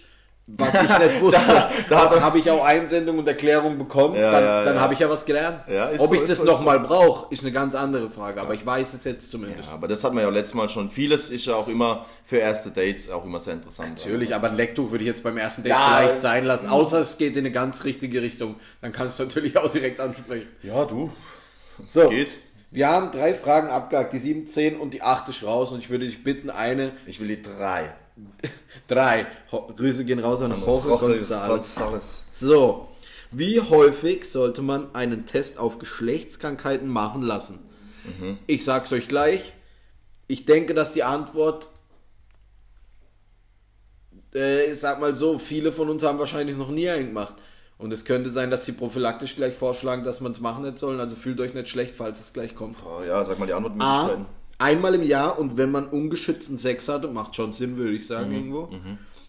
was ich nicht [laughs] wusste, da er- habe ich auch Einsendung und Erklärung bekommen, Ja, dann, ja, dann ja. habe ich ja was gelernt. Ob so, ich das so, nochmal brauche, ist eine ganz andere Frage, aber ich weiß es jetzt zumindest. Aber das hat man ja letztes Mal schon. Vieles ist ja auch immer für erste Dates auch immer sehr interessant. Natürlich, aber ein Lecktuch würde ich jetzt beim ersten Date vielleicht sein lassen, außer es geht in eine ganz richtige Richtung. Dann kannst du natürlich auch direkt ansprechen. Ja, du. So, Geht. wir haben drei Fragen abgehakt, die 7, 10 und die 8 ist raus und ich würde dich bitten, eine, Ich will die drei. [laughs] drei. Ho Grüße gehen raus an Jorge González. González. So, wie häufig sollte man einen Test auf Geschlechtskrankheiten machen lassen? Ich sag's euch gleich. Ich denke, dass die Antwort, äh, ich sag mal so, viele von uns haben wahrscheinlich noch nie einen gemacht. Und es könnte sein, dass sie prophylaktisch gleich vorschlagen, dass man es machen nicht sollen. Also fühlt euch nicht schlecht, falls es gleich kommt. Oh, ja, sag mal die A, Antwortmöglichkeiten. Einmal im Jahr und wenn man ungeschützten Sex hatte, macht schon Sinn, würde ich sagen, irgendwo.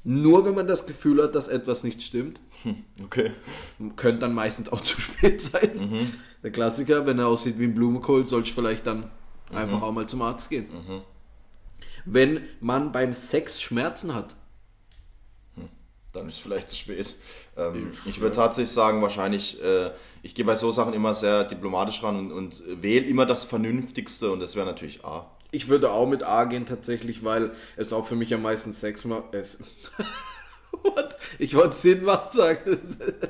Nur wenn man das Gefühl hat, dass etwas nicht stimmt. Okay. Könnte dann meistens auch [laughs] zu spät sein. Der Klassiker, wenn er aussieht wie ein Blumenkohl, soll ich vielleicht dann einfach auch mal zum Arzt gehen. Wenn man beim Sex Schmerzen hat. Dann ist es vielleicht zu spät. Ähm, ich würde tatsächlich sagen, wahrscheinlich, äh, ich gehe bei so Sachen immer sehr diplomatisch ran und, und wähle immer das Vernünftigste und das wäre natürlich A. Ich würde auch mit A gehen tatsächlich, weil es auch für mich am meisten Sex macht. [laughs] What? Ich wollte Sinn machen sagen.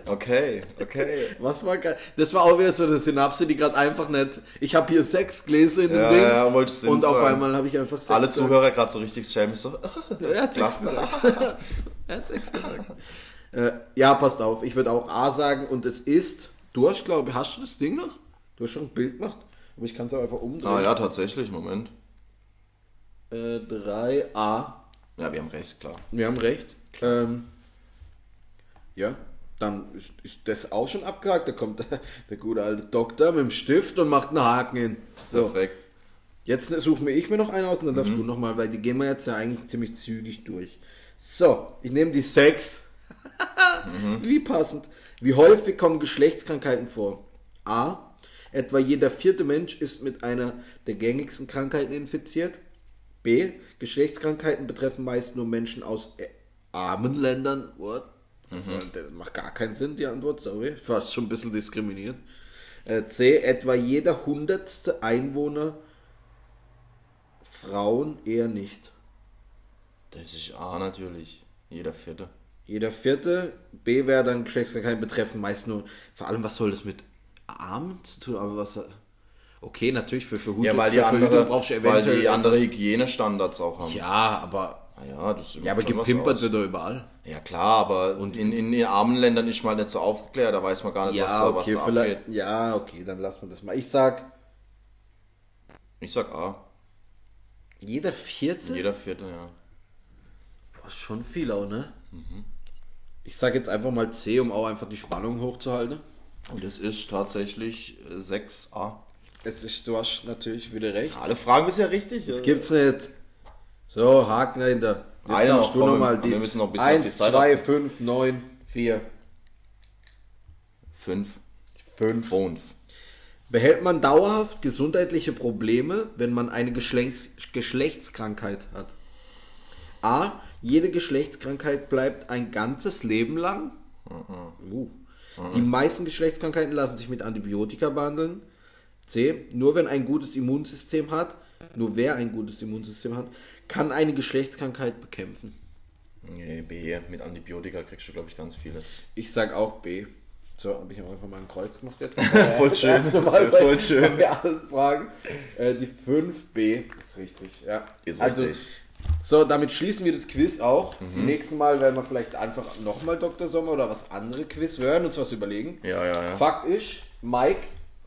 Okay, okay. Was war geil? Das war auch wieder so eine Synapse, die gerade einfach nicht. Ich habe hier Sex gelesen in dem Ja, Ding. ja, und auf sagen. einmal habe ich einfach Sex Alle. Zuhörer gerade so richtig schämen so. [laughs] Er hat Sex gesagt. [laughs] er hat Sex gesagt. äh, ja, passt auf. Ich würde auch A sagen und es ist. Du hast, glaube ich, hast du das Ding noch? Du hast schon ein Bild gemacht. Aber ich kann es auch einfach umdrehen. Ah ja, tatsächlich, Moment. Äh, 3A. Ja, wir haben recht, klar. Wir haben recht. Ähm, ja, dann ist, ist das auch schon abgehakt. Da kommt der, [laughs] der gute alte Doktor mit dem Stift und macht einen Haken hin. So, Perfekt. jetzt suche mir ich mir noch einen aus und dann darfst du nochmal, weil die gehen wir jetzt ja eigentlich ziemlich zügig durch. So, ich nehme die 6. [laughs] Wie passend. Wie häufig kommen Geschlechtskrankheiten vor? A. Etwa jeder vierte Mensch ist mit einer der gängigsten Krankheiten infiziert. B. Geschlechtskrankheiten betreffen meist nur Menschen aus äh, armen Ländern. What? Das, soll- das macht gar keinen Sinn, die Antwort, sorry. Fast schon ein bisschen diskriminiert. Äh, C. Etwa jeder hundertste Einwohner Frauen eher nicht. Das ist A natürlich. Jeder vierte. Jeder vierte. B wäre dann Geschlechtskrankheiten betreffen meist nur. Vor allem, was soll das mit Armen zu tun? Aber was. Okay, natürlich für Verhütung. Ja, weil die, für andere, brauchst du weil eventuell die andere Hygienestandards auch haben. Ja, aber. Ah ja, das Ja, aber was gepimpert wird doch überall. Ja klar, aber in, in den armen Ländern ist mal nicht so aufgeklärt, da weiß man gar nicht, was, Ja, da- was okay, da vielleicht. abgeht. Ja, okay, dann lassen wir das mal. Ich sag, Ich sag A. jeder vierte? Jeder vierte, ja. Boah, ist schon viel auch, ne? Mhm. Ich sag jetzt einfach mal C, um auch einfach die Spannung hochzuhalten. Und es ist tatsächlich äh, 6A. Es ist, du hast natürlich wieder recht. Alle Fragen bisher richtig. Das gibt's nicht. So, Haken dahinter. Jetzt Einer noch, komm, mal wir müssen noch ein bisschen auf die 1, Zeit 2, achten. 5, 9, 4, 5. 5. 5. Behält man dauerhaft gesundheitliche Probleme, wenn man eine Geschlechts Geschlechtskrankheit hat? A. Jede Geschlechtskrankheit bleibt ein ganzes Leben lang. Uh. Die meisten Geschlechtskrankheiten lassen sich mit Antibiotika behandeln. C. Nur wenn ein gutes Immunsystem hat, nur wer ein gutes Immunsystem hat, kann eine Geschlechtskrankheit bekämpfen. Nee, B. Mit Antibiotika kriegst du, glaube ich, ganz vieles. Ich sag auch B. So, habe ich einfach mal ein Kreuz gemacht jetzt. [laughs] Voll schön. Das erste Mal bei, Voll schön. bei allen Fragen. Äh, die 5b ist richtig, ja. Ist also, richtig. So, damit schließen wir das Quiz auch. Mhm. Die nächsten Mal werden wir vielleicht einfach nochmal Dr. Sommer oder was andere Quiz. Wir werden uns was überlegen. Ja, ja, ja. Fakt ist, Mike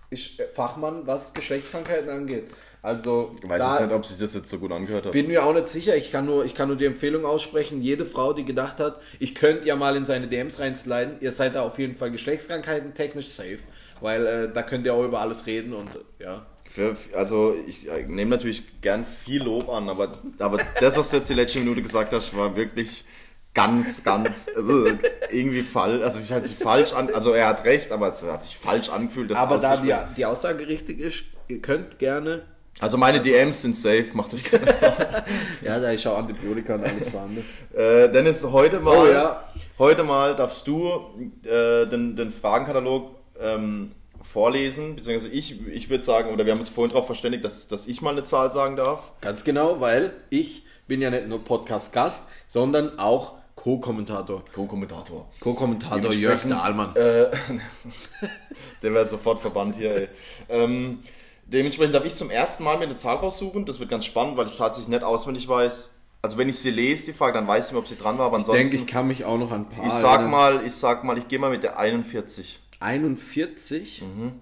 ist Fachmann, was Geschlechtskrankheiten angeht. Also, Ich weiß jetzt nicht, ob sich das jetzt so gut angehört hat. bin mir auch nicht sicher. Ich kann, nur, ich kann nur die Empfehlung aussprechen. Jede Frau, die gedacht hat, ich könnte ja mal in seine DMs reinsliden, ihr seid da auf jeden Fall Geschlechtskrankheiten technisch safe. Weil äh, da könnt ihr auch über alles reden und ja. Für, also ich äh, nehme natürlich gern viel Lob an, aber, aber das, was du jetzt die letzte Minute gesagt hast, war wirklich ganz, ganz äh, irgendwie falsch. Also es hat sich falsch an, also er hat recht, aber es hat sich falsch angefühlt. Aber da die, die Aussage richtig ist, ihr könnt gerne. Also meine DMs sind safe, macht euch keine [laughs] Sorgen. Ja, da ist auch Antibiotika und alles vorhanden. äh, Dennis, heute mal, Oh, ja. heute mal darfst du äh, den, den Fragenkatalog ähm, vorlesen, beziehungsweise ich, ich würde sagen, oder wir haben uns vorhin darauf verständigt, dass, dass ich mal eine Zahl sagen darf. Ganz genau, weil ich bin ja nicht nur Podcast-Gast, sondern auch Co-Kommentator. Co-Kommentator. Co-Kommentator Jörg Dahlmann. Äh, [laughs] der wäre sofort verbannt hier, ey. Ähm, dementsprechend darf ich zum ersten Mal mir eine Zahl raussuchen. Das wird ganz spannend, weil ich tatsächlich nicht auswendig weiß. Also wenn ich sie lese, die Frage, dann weiß ich nicht, ob sie dran war, aber Ich ansonsten. denke, ich kann mich auch noch an ein paar. ich sag erinnern. mal, ich sag mal, ich gehe mal mit der 41. 41 Mhm.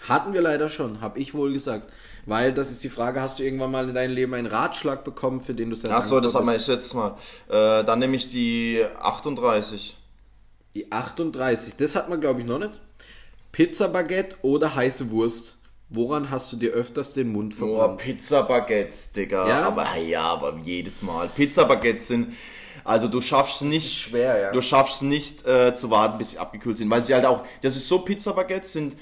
hatten wir leider schon, habe ich wohl gesagt. Weil das ist die Frage, hast du irgendwann mal in deinem Leben einen Ratschlag bekommen, für den du sehr Achso, das hat man jetzt letztes Mal. Äh, dann nehme ich die 38. bist? Die 38, das hat man glaube ich noch nicht. Pizza Baguette oder heiße Wurst? Woran hast du dir öfters den Mund Oh, verbrannt? Pizza Baguette, Digga. Ja? Aber ja, aber jedes Mal. Pizza Baguettes sind. Also du schaffst nicht. schwer, ja. Du schaffst nicht äh, zu warten, bis sie abgekühlt sind. Weil sie halt auch. Das ist so, Pizza Baguettes sind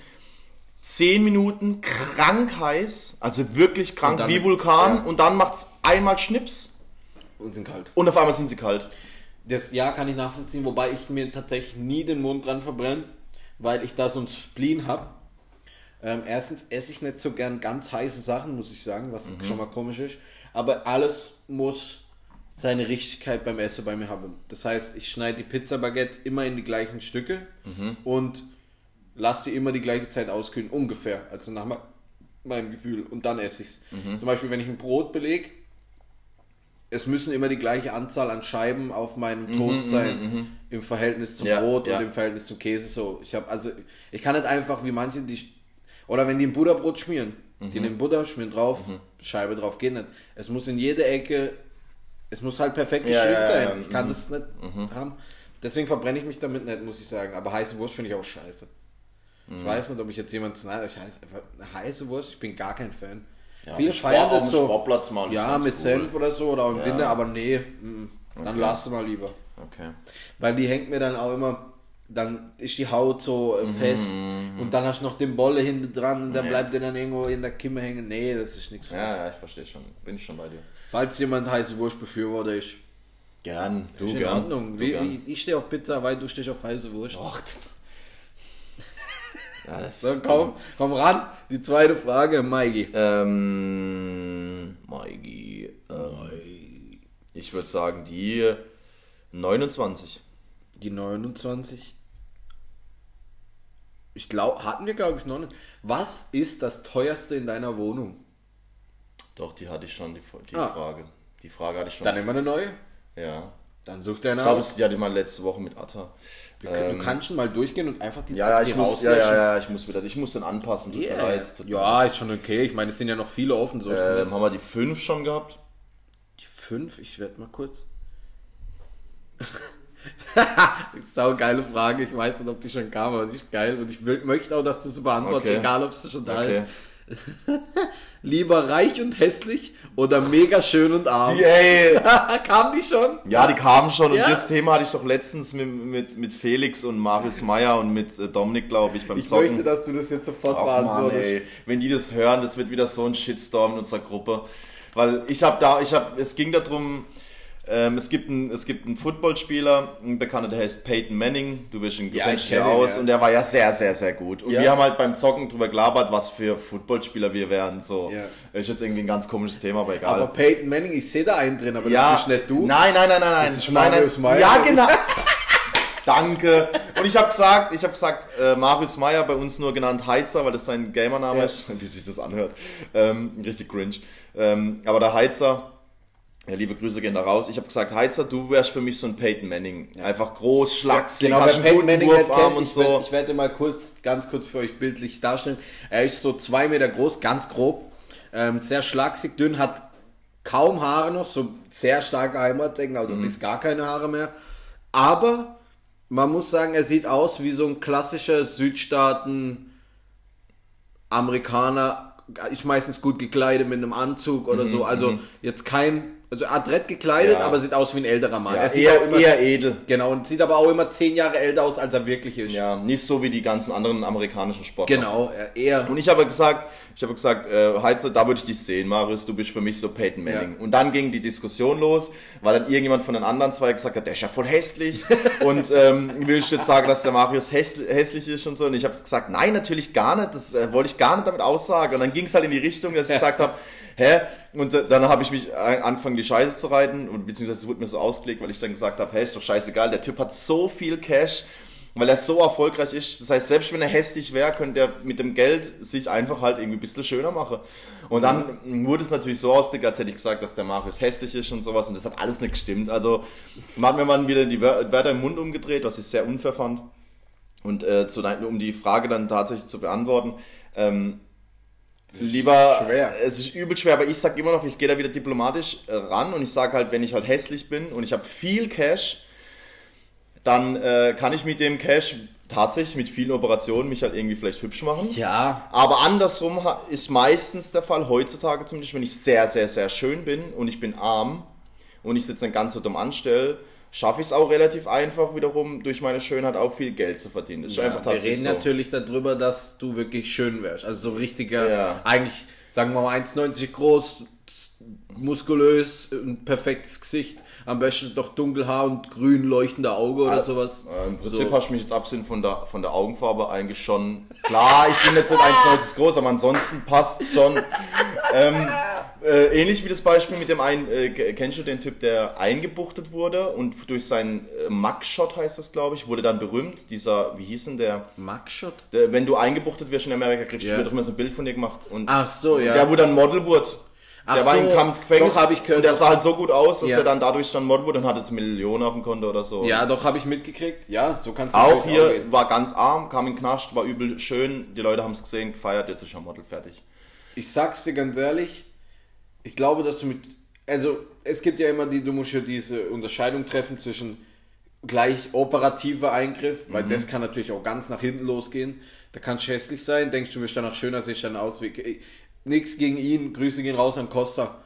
10 Minuten krank heiß. Also wirklich krank, dann- wie Vulkan. ja. Und dann macht's einmal Schnips. Und sind kalt. Und auf einmal sind sie kalt. Das ja kann ich nachvollziehen, wobei ich mir tatsächlich nie den Mund dran verbrenne, weil ich da so ein Spleen habe. Ähm, erstens esse ich nicht so gern ganz heiße Sachen, muss ich sagen, was schon mal komisch ist. Aber alles muss seine Richtigkeit beim Essen bei mir haben. Das heißt, ich schneide die Pizza Baguette immer in die gleichen Stücke und lasse sie immer die gleiche Zeit auskühlen, ungefähr. Also nach me- meinem Gefühl. Und dann esse ich es. Zum Beispiel, wenn ich ein Brot belege, es müssen immer die gleiche Anzahl an Scheiben auf meinem Toast sein im Verhältnis zum Ja, Brot ja. und im Verhältnis zum Käse so. Ich habe also ich kann nicht einfach wie manche die oder wenn die ein Butterbrot schmieren, die Mhm. nehmen Butter, schmieren drauf, Scheibe drauf, geht nicht. Es muss in jede Ecke es muss halt perfekt Ja, ja, sein. Mhm. Ich kann das nicht haben. Deswegen verbrenne ich mich damit nicht, muss ich sagen. Aber heiße Wurst finde ich auch scheiße. Mhm. Ich weiß nicht, ob ich jetzt jemand nein, ich heiße heiße Wurst, ich bin gar kein Fan. Ja, Viele feiern das so. Sportplatz mal, Ja, mit cool. Senf oder so oder auch im Ja. Winter, aber nee, mm, dann Okay. lass mal lieber. Okay. Weil die hängt mir dann auch immer, dann ist die Haut so äh, fest und dann hast du noch den Bolle hinten dran und dann Nee. bleibt der dann irgendwo in der Kimme hängen. Nee, das ist nichts. Ja, ja, ich verstehe schon. Bin ich schon bei dir. Falls jemand heiße Wurst befürworter ist, Gern, du Ist in gern. Ordnung. Du Wie, gern. ich stehe auf Pizza, weil du stehst auf heiße Wurst. Och, ja, So, komm, komm ran. Die zweite Frage, Maigi. Ähm, Maigi. Ähm, ich würde sagen, die 29. Die 29. Ich glaube, hatten wir, glaube ich, noch nicht. Was ist das teuerste in deiner Wohnung? Doch, die hatte ich schon, die, die Ah. Frage. Die Frage hatte ich schon. Dann immer eine neue. ja. Dann such dir eine Ich glaube, es die hatte mal letzte Woche mit Atta. Du Ähm, kannst schon mal durchgehen und einfach die ja, ja, die ich muss, ja, ja, ja, ich muss wieder, ich muss den anpassen, tut mir Yeah. leid. Tut mir Ja, ist schon okay. Ich meine, es sind ja noch viele offen. So. Ähm, haben wir die 5 schon gehabt? Die fünf, ich werde mal kurz. [laughs] Sau geile Frage. Ich weiß nicht, ob die schon kam, aber die ist geil. Und ich will, möchte auch, dass du sie beantwortest, Okay. egal ob sie schon da Okay. ist. [laughs] Lieber reich und hässlich oder mega schön und arm? Die, ey, [laughs] kam die schon? Ja, die kamen schon Ja? und das Thema hatte ich doch letztens mit, mit, mit Felix und Marius Meyer und mit äh, Dominik, glaube ich, beim Ich Zocken. möchte, dass du das jetzt sofort Ach beantwortest. Wenn die das hören, das wird wieder so ein Shitstorm in unserer Gruppe. Weil ich habe da, ich habe, es ging darum, ähm, es gibt einen, es gibt einen Footballspieler, ein Bekannter, der heißt Peyton Manning, du bist ihn, du Ja, ihn, aus ja. und der war ja sehr, sehr, sehr gut. Und Ja. wir haben halt beim Zocken drüber gelabert, was für Footballspieler wir wären. So. Ja. Ist jetzt irgendwie ein ganz komisches Thema, aber egal. Aber Peyton Manning, ich sehe da einen drin, aber ja, das bist nicht du. Nein, nein, nein, nein, nein. Das ist nein, Marius nein. Meyer. Ja, genau. [laughs] Danke. Und ich habe gesagt, ich habe gesagt, äh, Marius Meyer, bei uns nur genannt Heizer, weil das sein Gamername ist, [laughs] wie sich das anhört. Ähm, richtig cringe. Ähm, aber der Heizer, ja, liebe Grüße gehen da raus. Ich habe gesagt, Heizer, du wärst für mich so ein Peyton Manning. Einfach groß, schlaksig, Genau, hast einen Manning nicht Wurfarm und ich, so. werd- ich werde mal kurz, ganz kurz für euch bildlich darstellen. Er ist so zwei Meter groß, ganz grob, ähm, sehr schlaksig, dünn, hat kaum Haare noch, so sehr starke Heimatdecken, also Mhm. bis gar keine Haare mehr. Aber man muss sagen, er sieht aus wie so ein klassischer Südstaaten Amerikaner, ist meistens gut gekleidet mit einem Anzug oder so. Also jetzt kein, also adrett gekleidet, Ja. aber sieht aus wie ein älterer Mann. ja, er sieht eher, auch immer, eher edel. Genau, und sieht aber auch immer zehn Jahre älter aus, als er wirklich ist. Ja, nicht so wie die ganzen anderen amerikanischen Sportler. Genau, er- eher. Und ich habe gesagt, ich habe gesagt, äh, Heizer, da würde ich dich sehen, Marius, du bist für mich so Peyton Manning. Ja. Und dann ging die Diskussion los, weil dann irgendjemand von den anderen zwei gesagt hat, der ist ja voll hässlich. [laughs] und ähm, willst du jetzt sagen, dass der Marius hässl- hässlich ist und so? Und ich habe gesagt, nein, natürlich gar nicht, das äh, wollte ich gar nicht damit aussagen. Und dann ging es halt in die Richtung, dass ich gesagt habe, hä? Und dann habe ich mich angefangen, die Scheiße zu reiten, und beziehungsweise es wurde mir so ausgelegt, weil ich dann gesagt habe, hey, ist doch scheißegal, der Typ hat so viel Cash, weil er so erfolgreich ist. Das heißt, selbst wenn er hässlich wäre, könnte er mit dem Geld sich einfach halt irgendwie ein bisschen schöner machen. Und dann wurde es natürlich so ausgelegt, als hätte ich gesagt, dass der Marius hässlich ist und sowas. Und das hat alles nicht gestimmt. Also man hat mir mal wieder die Wör- Wörter im Mund umgedreht, was ich sehr unfair fand. Und äh, zu, um die Frage dann tatsächlich zu beantworten, ähm, lieber, schwer. es ist übel schwer, aber ich sag immer noch, ich gehe da wieder diplomatisch äh, ran und ich sage halt, wenn ich halt hässlich bin und ich habe viel Cash, dann äh, kann ich mit dem Cash tatsächlich mit vielen Operationen mich halt irgendwie vielleicht hübsch machen. Ja, Aber andersrum ist meistens der Fall, heutzutage zumindest, wenn ich sehr, sehr, sehr schön bin und ich bin arm und ich sitze dann ganz so dumm anstelle, schaffe ich es auch relativ einfach wiederum durch meine Schönheit auch viel Geld zu verdienen. Das ist einfach wir tatsächlich reden so. natürlich darüber, dass du wirklich schön wärst. Also so richtiger, Ja. eigentlich, sagen wir mal 1,90 groß, muskulös, ein perfektes Gesicht. Am besten doch Dunkelhaar und grün leuchtende Auge oder sowas. Äh, Im Prinzip So. hast du mich jetzt absehen von der, von der Augenfarbe eigentlich schon. Klar, ich bin jetzt nicht 1,90 groß, aber ansonsten passt schon. [laughs] ähm, äh, ähnlich wie das Beispiel mit dem einen, äh, ke- kennst du den Typ, der eingebuchtet wurde und durch seinen äh, Mugshot heißt das, glaube ich, wurde dann berühmt. Dieser, wie hieß denn der? Mugshot? der wenn du eingebuchtet wirst in Amerika, kriegst Ja. du doch immer so ein Bild von dir gemacht. Und Ach so, ja. der, wo dann Model wurde. Ach der war so, in kam ins Gefängnis doch, ich gehört. und der sah halt so gut aus, dass Ja. er dann dadurch dann Model wurde und hat jetzt Millionen auf dem Konto oder so. Ja, doch, habe ich mitgekriegt. Ja, so kannst Auch natürlich hier gehen. war ganz arm, kam in Knast, war übel schön. Die Leute haben es gesehen, gefeiert, jetzt ist er Model fertig. Ich sag's dir ganz ehrlich, ich glaube, dass du mit. Also, es gibt ja immer die, du musst ja diese Unterscheidung treffen zwischen gleich operativer Eingriff, weil das kann natürlich auch ganz nach hinten losgehen. Da kannst du hässlich sein, denkst du, wirst danach schöner, siehst dann aus wie. Nix gegen ihn, Grüße gehen raus an Costa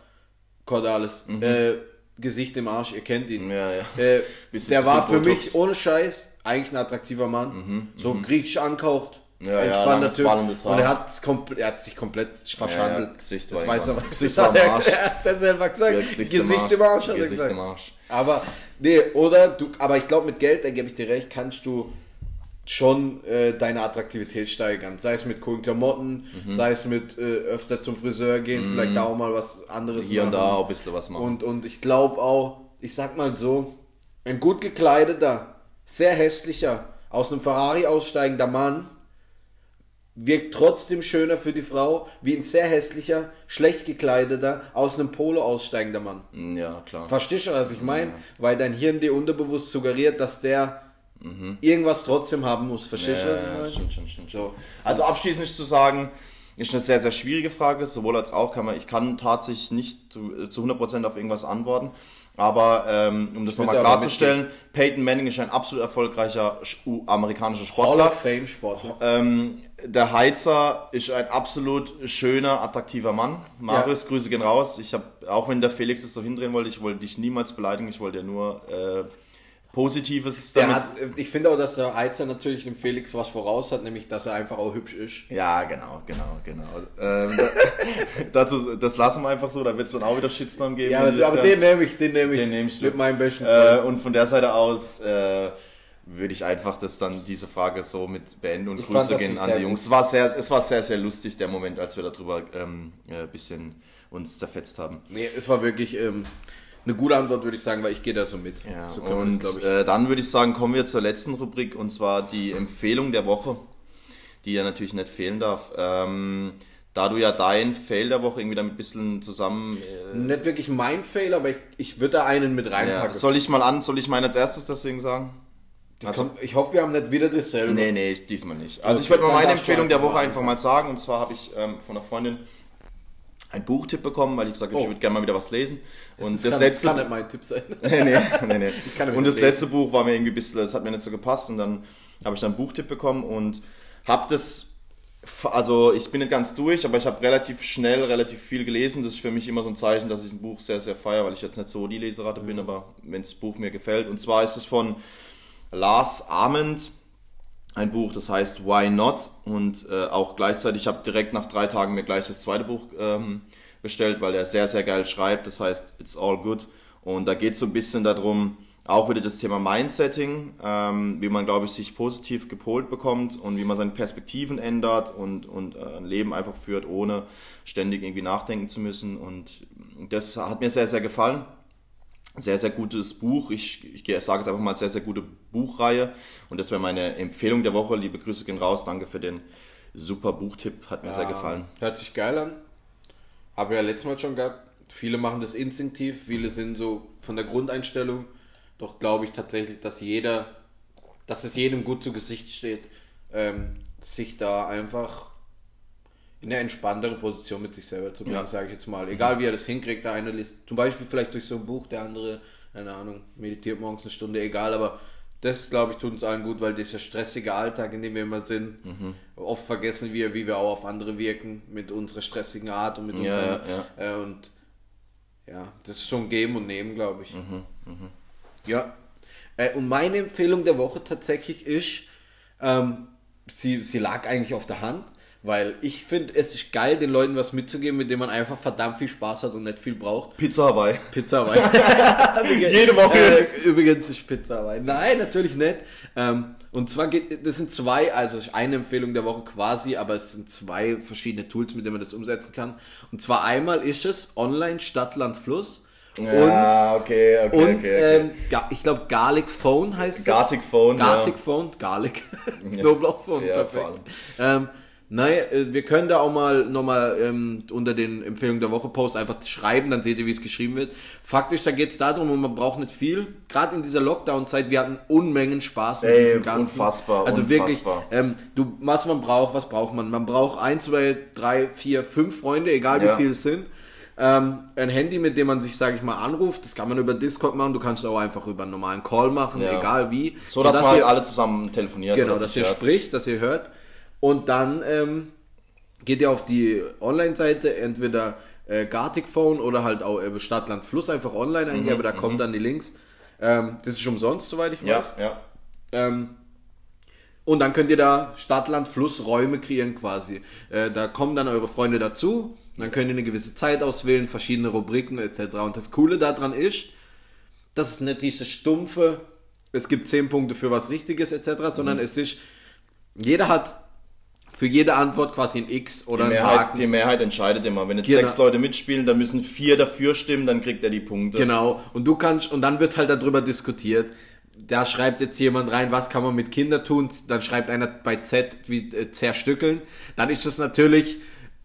Cordalis. Äh, Gesicht im Arsch, ihr kennt ihn. Ja, ja. Äh, der war für Botox. mich ohne Scheiß eigentlich ein attraktiver Mann. so griechisch angehaucht. Ja, ja, entspannter langes, Typ. Und er hat, er hat sich komplett verschandelt. ja, Gesicht das weiß er, Gesicht Gesicht [laughs] war er, Arsch. er hat ja selber gesagt. Ja, Gesicht, im Arsch, hat er Gesicht gesagt. im Arsch. Aber, nee, oder du, aber ich glaube, mit Geld, da gebe ich dir recht, kannst du schon äh, deine Attraktivität steigern. Sei es mit coolen Klamotten, Mhm. sei es mit äh, öfter zum Friseur gehen, vielleicht da auch mal was anderes Hier und machen. da auch ein bisschen was machen. Und, und ich glaube auch, ich sag mal so, ein gut gekleideter, sehr hässlicher, aus einem Ferrari aussteigender Mann wirkt trotzdem schöner für die Frau, wie ein sehr hässlicher, schlecht gekleideter, aus einem Polo aussteigender Mann. ja, klar. Verstehst du, was ich meine? Weil dein Hirn dir unterbewusst suggeriert, dass der irgendwas trotzdem haben muss. Verstehst du, was ich Mhm. Ja, meine? stimmt, stimmt, stimmt. So. Also abschließend zu sagen, ist eine sehr, sehr schwierige Frage, sowohl als auch kann man, ich kann tatsächlich nicht zu, zu 100% auf irgendwas antworten, aber ähm, um das nochmal klarzustellen, Peyton Manning ist ein absolut erfolgreicher amerikanischer Hall Sportler. of Fame Sportler. Ähm, der Heizer ist ein absolut schöner, attraktiver Mann. Marius, Grüße gehen raus. Ich habe, auch wenn der Felix es so hindrehen wollte, ich wollte dich niemals beleidigen, ich wollte dir nur äh, Positives damit. hat, ich finde auch, dass der Heizer natürlich dem Felix was voraus hat, nämlich dass er einfach auch hübsch ist. Ja, genau, genau, genau. Ähm, da, [laughs] dazu, das lassen wir einfach so, da wird es dann auch wieder Shitstorm geben. Ja, aber, den nehme ich, den nehme ich. Den nimmst du. Mit meinem besten äh, und von der Seite aus äh, würde ich einfach das dann diese Frage so mit beenden und Ich fand Grüße das gehen an die. Jungs. Es war sehr, es war sehr, sehr lustig der Moment, als wir darüber ähm, ein bisschen uns zerfetzt haben. Nee, es war wirklich ähm, eine gute Antwort, würde ich sagen, weil ich gehe da so mit. Ja, so und das, äh, dann würde ich sagen, kommen wir zur letzten Rubrik und zwar die Empfehlung der Woche, die ja natürlich nicht fehlen darf. Ähm, da du ja dein Fail der Woche irgendwie damit ein bisschen zusammen. Äh, Nicht wirklich mein Fehler, aber ich, ich würde da einen mit ja, reinpacken. soll ich mal an, soll ich meinen als erstes deswegen sagen? Das kommt, ich hoffe, wir haben nicht wieder dasselbe. Nee, nee, ich- diesmal nicht. Also ich Okay, werde mal meine Empfehlung der Woche einfach mal sagen. Und zwar habe ich ähm, von einer Freundin einen Buchtipp bekommen, weil ich gesagt habe, ich Oh. würde gerne mal wieder was lesen. Und das, das, kann, letzte kann nicht mein Tipp sein. nee, nee, [laughs] nee, nee. Und das lesen. letzte Buch war mir irgendwie ein bisschen, das hat mir nicht so gepasst und dann habe ich dann einen Buchtipp bekommen und habe das, also ich bin nicht ganz durch, aber ich habe relativ schnell, relativ viel gelesen. Das ist für mich immer so ein Zeichen, dass ich ein Buch sehr, sehr feiere, weil ich jetzt nicht so die Leseratte bin, aber wenn das Buch mir gefällt. Und zwar ist es von Lars Arment, ein Buch, das heißt Why Not? Und äh, auch gleichzeitig, ich habe direkt nach drei Tagen mir gleich das zweite Buch ähm, bestellt, weil er sehr, sehr geil schreibt, das heißt It's All Good. Und da geht es so ein bisschen darum, auch wieder das Thema Mindsetting, ähm, wie man, glaube ich, sich positiv gepolt bekommt und wie man seine Perspektiven ändert und, und äh, ein Leben einfach führt, ohne ständig irgendwie nachdenken zu müssen. Und das hat mir sehr, sehr gefallen sehr, sehr gutes Buch. Ich, ich sage es einfach mal, sehr, sehr gute Buchreihe. Und das wäre meine Empfehlung der Woche. Liebe Grüße gehen raus. Danke für den super Buchtipp. Hat mir sehr gefallen. Hört sich geil an. Habe ja letztes Mal schon gehabt. Viele machen das instinktiv, viele sind so von der Grundeinstellung. Doch glaube ich tatsächlich, dass jeder, dass es jedem gut zu Gesicht steht, ähm, sich da einfach in eine entspanntere Position mit sich selber zu bringen, Ja. sage ich jetzt mal. Egal wie er das hinkriegt, der eine liest zum Beispiel vielleicht durch so ein Buch, der andere, keine Ahnung, meditiert morgens eine Stunde, egal, aber das, glaube ich, tut uns allen gut, weil dieser stressige Alltag, in dem wir immer sind, oft vergessen wir, wie wir auch auf andere wirken, mit unserer stressigen Art und mit Ja, unserem, ja, Äh, und ja, das ist schon geben und nehmen, glaube ich. Ja. Äh, und meine Empfehlung der Woche tatsächlich ist, ähm, sie, sie lag eigentlich auf der Hand, weil ich finde, es ist geil, den Leuten was mitzugeben, mit dem man einfach verdammt viel Spaß hat und nicht viel braucht. Pizza Hawaii. Pizza [laughs] Hawaii. Jede Woche Äh, jetzt. übrigens ist Pizza Hawaii. Nein, natürlich nicht. Ähm, und zwar geht, das sind zwei, also es ist eine Empfehlung der Woche quasi, aber es sind zwei verschiedene Tools, mit denen man das umsetzen kann. Und zwar einmal ist es Online Stadt, Land, Fluss. Ja, okay, okay, Und okay. ähm, Ga- ich glaube Garlic Phone heißt es. Garlic Phone, Garlic ja. Phone, [laughs] Garlic. Knoblauch Phone, Ja, perfekt. vor Ähm, naja, äh, wir können da auch mal nochmal ähm, unter den Empfehlungen der Woche Post einfach schreiben, dann seht ihr, wie es geschrieben wird. Faktisch, da geht es darum, und man braucht nicht viel. Gerade in dieser Lockdown-Zeit, wir hatten Unmengen Spaß mit Ey, diesem Ganzen. unfassbar, Also wirklich, unfassbar. ähm, du, was man braucht, was braucht man? Man braucht ein, zwei, drei, vier, fünf Freunde, egal Ja. wie viele es sind. Ähm, ein Handy, mit dem man sich, sage ich mal, anruft, das kann man über Discord machen, du kannst auch einfach über einen normalen Call machen, Ja. egal wie. so, dass sodass man halt ihr- alle zusammen telefonieren Genau, dass ihr hört. spricht, dass ihr hört. Und dann ähm, geht ihr auf die Online-Seite, entweder äh, Gartic Phone oder halt auch äh, Stadtland Fluss einfach online Mhm, eingeben, da kommen dann die Links. Ähm, das ist umsonst, soweit ich Ja, weiß. ja. Ähm, Und dann könnt ihr da Stadt, Land, Fluss, Räume kreieren quasi. Äh, da kommen dann eure Freunde dazu. Dann könnt ihr eine gewisse Zeit auswählen, verschiedene Rubriken etc. Und das Coole daran ist, dass es nicht diese stumpfe, es gibt 10 Punkte für was Richtiges etc., sondern es ist, jeder hat für jede Antwort quasi ein X oder Die ein Mehrheit, Haken. die Mehrheit entscheidet immer. Wenn jetzt Genau. sechs Leute mitspielen, dann müssen vier dafür stimmen, dann kriegt er die Punkte. Genau. Und du kannst, und dann wird halt darüber diskutiert. Da schreibt jetzt jemand rein, was kann man mit Kindern tun? Dann schreibt einer bei Z wie äh, zerstückeln. Dann ist es natürlich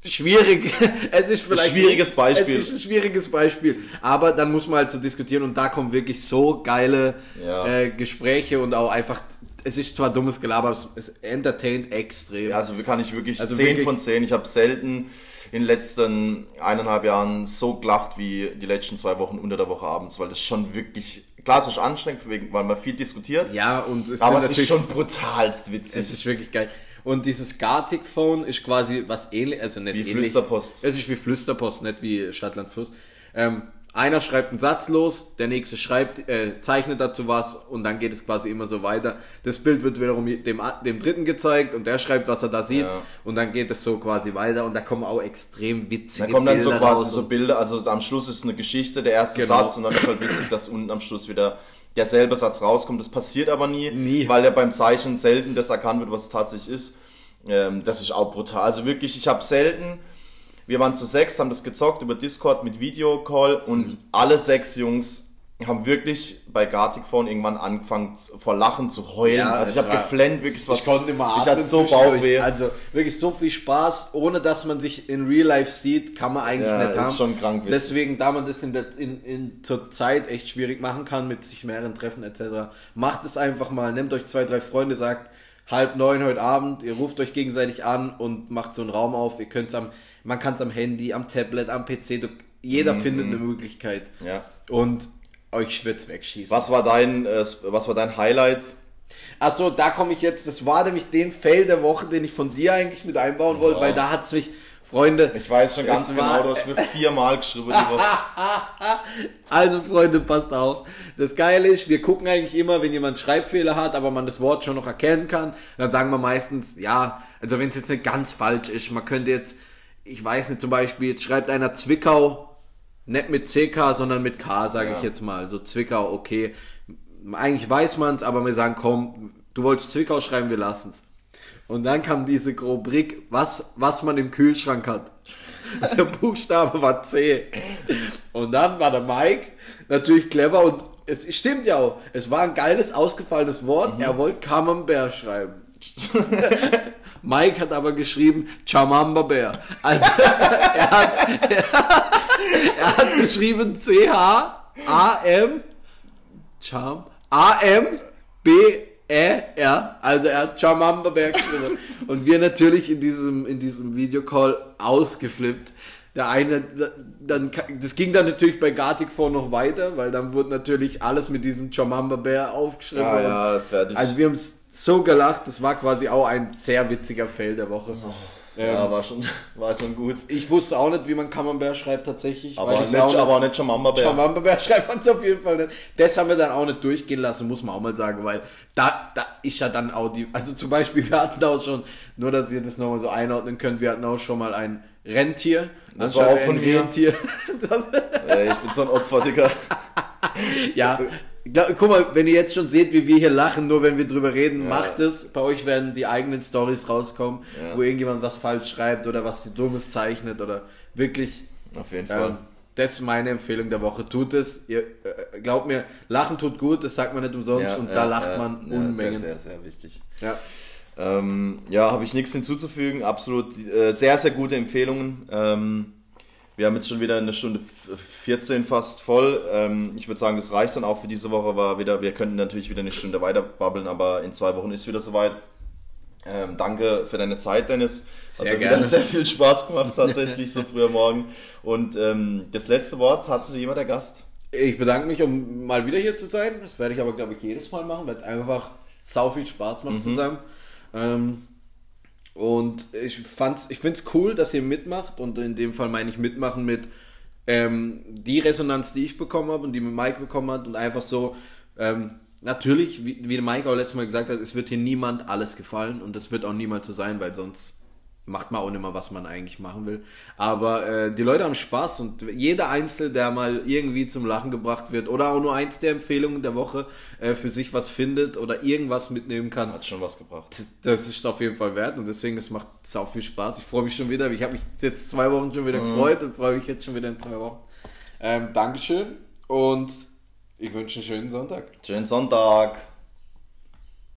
schwierig. [laughs] es ist vielleicht schwieriges Beispiel. Es ist ein schwieriges Beispiel. Aber dann muss man halt so diskutieren und da kommen wirklich so geile Ja. äh, Gespräche und auch einfach. Es ist zwar dummes Gelaber, aber es- entertaint extrem. Ja, Also kann ich wirklich Also 10 wirklich- von 10. Ich habe selten in den letzten eineinhalb Jahren so gelacht wie die letzten zwei Wochen unter der Woche abends, weil das schon wirklich, klar, es ist anstrengend, weil man viel diskutiert, Ja, und es aber es ist schon brutalst witzig. Es ist wirklich geil. Und dieses Gartic Phone ist quasi was ähnlich, also nicht Wie ähnlich. Flüsterpost. Es ist wie Flüsterpost, nicht wie Stadtland Fluss. Ähm, einer schreibt einen Satz los, der nächste schreibt, äh, zeichnet dazu was und dann geht es quasi immer so weiter. Das Bild wird wiederum dem, dem dritten gezeigt und der schreibt, was er da sieht Ja. und dann geht es so quasi weiter und da kommen auch extrem witzige Da kommen dann so Bilder quasi raus so Bilder, also am Schluss ist eine Geschichte, der erste Genau. Satz und dann ist halt wichtig, dass unten am Schluss wieder derselbe Satz rauskommt. Das passiert aber nie, Nie. weil ja beim Zeichnen selten das erkannt wird, was es tatsächlich ist. Ähm, das ist auch brutal. Also wirklich, ich habe selten, wir waren zu sechs, haben das gezockt über Discord mit Videocall und Mhm. alle sechs Jungs haben wirklich bei Gartic Phone irgendwann angefangen vor Lachen zu heulen. Ja, also ich es habe geflennt, wirklich was. Ich konnte immer Ich atmen hatte so. Bauchweh. Also wirklich so viel Spaß, ohne dass man sich in Real Life sieht, kann man eigentlich Ja, nicht ist haben. schon krank witzig. Deswegen, da man das in der, in, in, zur Zeit echt schwierig machen kann, mit sich mehreren Treffen etc., macht es einfach mal. Nehmt euch zwei, drei Freunde, sagt halb neun heute Abend, ihr ruft euch gegenseitig an und macht so einen Raum auf. Ihr könnt's am, man kann es am Handy, am Tablet, am PC, du, jeder Mhm. findet eine Möglichkeit. Ja. Und euch wird's wegschießen. Was war dein, äh, was war dein Highlight? Achso, da komme ich jetzt. Das war nämlich den Fail der Woche, den ich von dir eigentlich mit einbauen wollte, Wow. weil da hat's mich, Freunde. Ich weiß schon ganz es genau, du hast mir viermal geschrieben die Woche. [laughs] Also Freunde, passt auf. Das Geile ist, wir gucken eigentlich immer, wenn jemand Schreibfehler hat, aber man das Wort schon noch erkennen kann, dann sagen wir meistens, ja, also wenn es jetzt nicht ganz falsch ist, man könnte jetzt, ich weiß nicht, zum Beispiel, jetzt schreibt einer Zwickau, nicht mit CK, sondern mit K, sage Ja. ich jetzt mal. So Zwickau, okay. Eigentlich weiß man es, aber wir sagen, komm, du wolltest Zwickau schreiben, wir lassen es. Und dann kam diese Rubrik, was, was man im Kühlschrank hat. [laughs] Der Buchstabe war C. Und dann war der Mike natürlich clever und es stimmt ja auch. Es war ein geiles, ausgefallenes Wort. Er wollte Camembert schreiben. [laughs] Mike hat aber geschrieben Chamamba-Bär. Also [laughs] er hat, er hat geschrieben C-H-A-M Cham A-M-B-E-R. Also er hat Chamamba-Bär geschrieben. Und wir natürlich in diesem, in diesem Videocall ausgeflippt. Der eine, dann, das ging dann natürlich bei Gartic vor noch weiter, weil dann wurde natürlich alles mit diesem Chamamba-Bär aufgeschrieben. Ja, ja, fertig. also wir haben es so gelacht, das war quasi auch ein sehr witziger Fail der Woche. Ähm, ja, war schon, [laughs] war schon gut. Ich wusste auch nicht, wie man Camembert schreibt tatsächlich. Aber nicht, auch aber nicht schon Mamba Bär. Camembert schreibt man es auf jeden Fall nicht. Das haben wir dann auch nicht durchgehen lassen, muss man auch mal sagen, weil da, da ist ja dann auch die, also zum Beispiel, [laughs] wir hatten auch schon, nur dass ihr das nochmal so einordnen könnt, wir hatten auch schon mal ein Rentier. Das war auch von mir. Rentier. [laughs] Das, ich bin so ein Opfer, Digga. ja, Guck mal, wenn ihr jetzt schon seht, wie wir hier lachen, nur wenn wir drüber reden, Ja. macht es. Bei euch werden die eigenen Stories rauskommen, Ja. wo irgendjemand was falsch schreibt oder was Dummes zeichnet oder wirklich. Auf jeden Fall. Ähm, das ist meine Empfehlung der Woche. Tut es. Ihr, äh, glaubt mir, Lachen tut gut, das sagt man nicht umsonst und da lacht man ja, Unmengen. Sehr, sehr, sehr wichtig. Ja. Ähm, ja, habe ich nichts hinzuzufügen. Absolut äh, sehr, sehr gute Empfehlungen. Ähm, wir haben jetzt schon wieder eine Stunde f- 14 fast voll. Ähm, ich würde sagen, das reicht dann auch für diese Woche. War wieder, wir könnten natürlich wieder eine Stunde weiter babbeln, aber in zwei Wochen ist wieder soweit. Ähm, danke für deine Zeit, Dennis. Hat Sehr mir wieder gerne. sehr viel Spaß gemacht, [laughs] tatsächlich, so früh am Morgen. Und ähm, das letzte Wort hatte jemand der Gast. Ich bedanke mich, um mal wieder hier zu sein. Das werde ich aber, glaube ich, jedes Mal machen, weil es einfach sau viel Spaß macht zusammen. Ähm, und ich fand's, ich finde es cool, dass ihr mitmacht. Und in dem Fall meine ich mitmachen mit ähm, die Resonanz, die ich bekommen habe und die mit Mike bekommen hat. Und einfach so, ähm, natürlich, wie, wie Mike auch letztes Mal gesagt hat, es wird hier niemand alles gefallen. Und es wird auch niemals so sein, weil sonst macht man auch nicht mehr, was man eigentlich machen will. Aber äh, die Leute haben Spaß und jeder Einzelne, der mal irgendwie zum Lachen gebracht wird oder auch nur eins der Empfehlungen der Woche äh, für sich was findet oder irgendwas mitnehmen kann, Hat schon was gebracht. das, das ist auf jeden Fall wert und deswegen, es macht sau viel Spaß. Ich freue mich schon wieder. Ich habe mich jetzt zwei Wochen schon wieder gefreut und freue mich jetzt schon wieder in zwei Wochen. Ähm, Dankeschön und ich wünsche einen schönen Sonntag. Schönen Sonntag.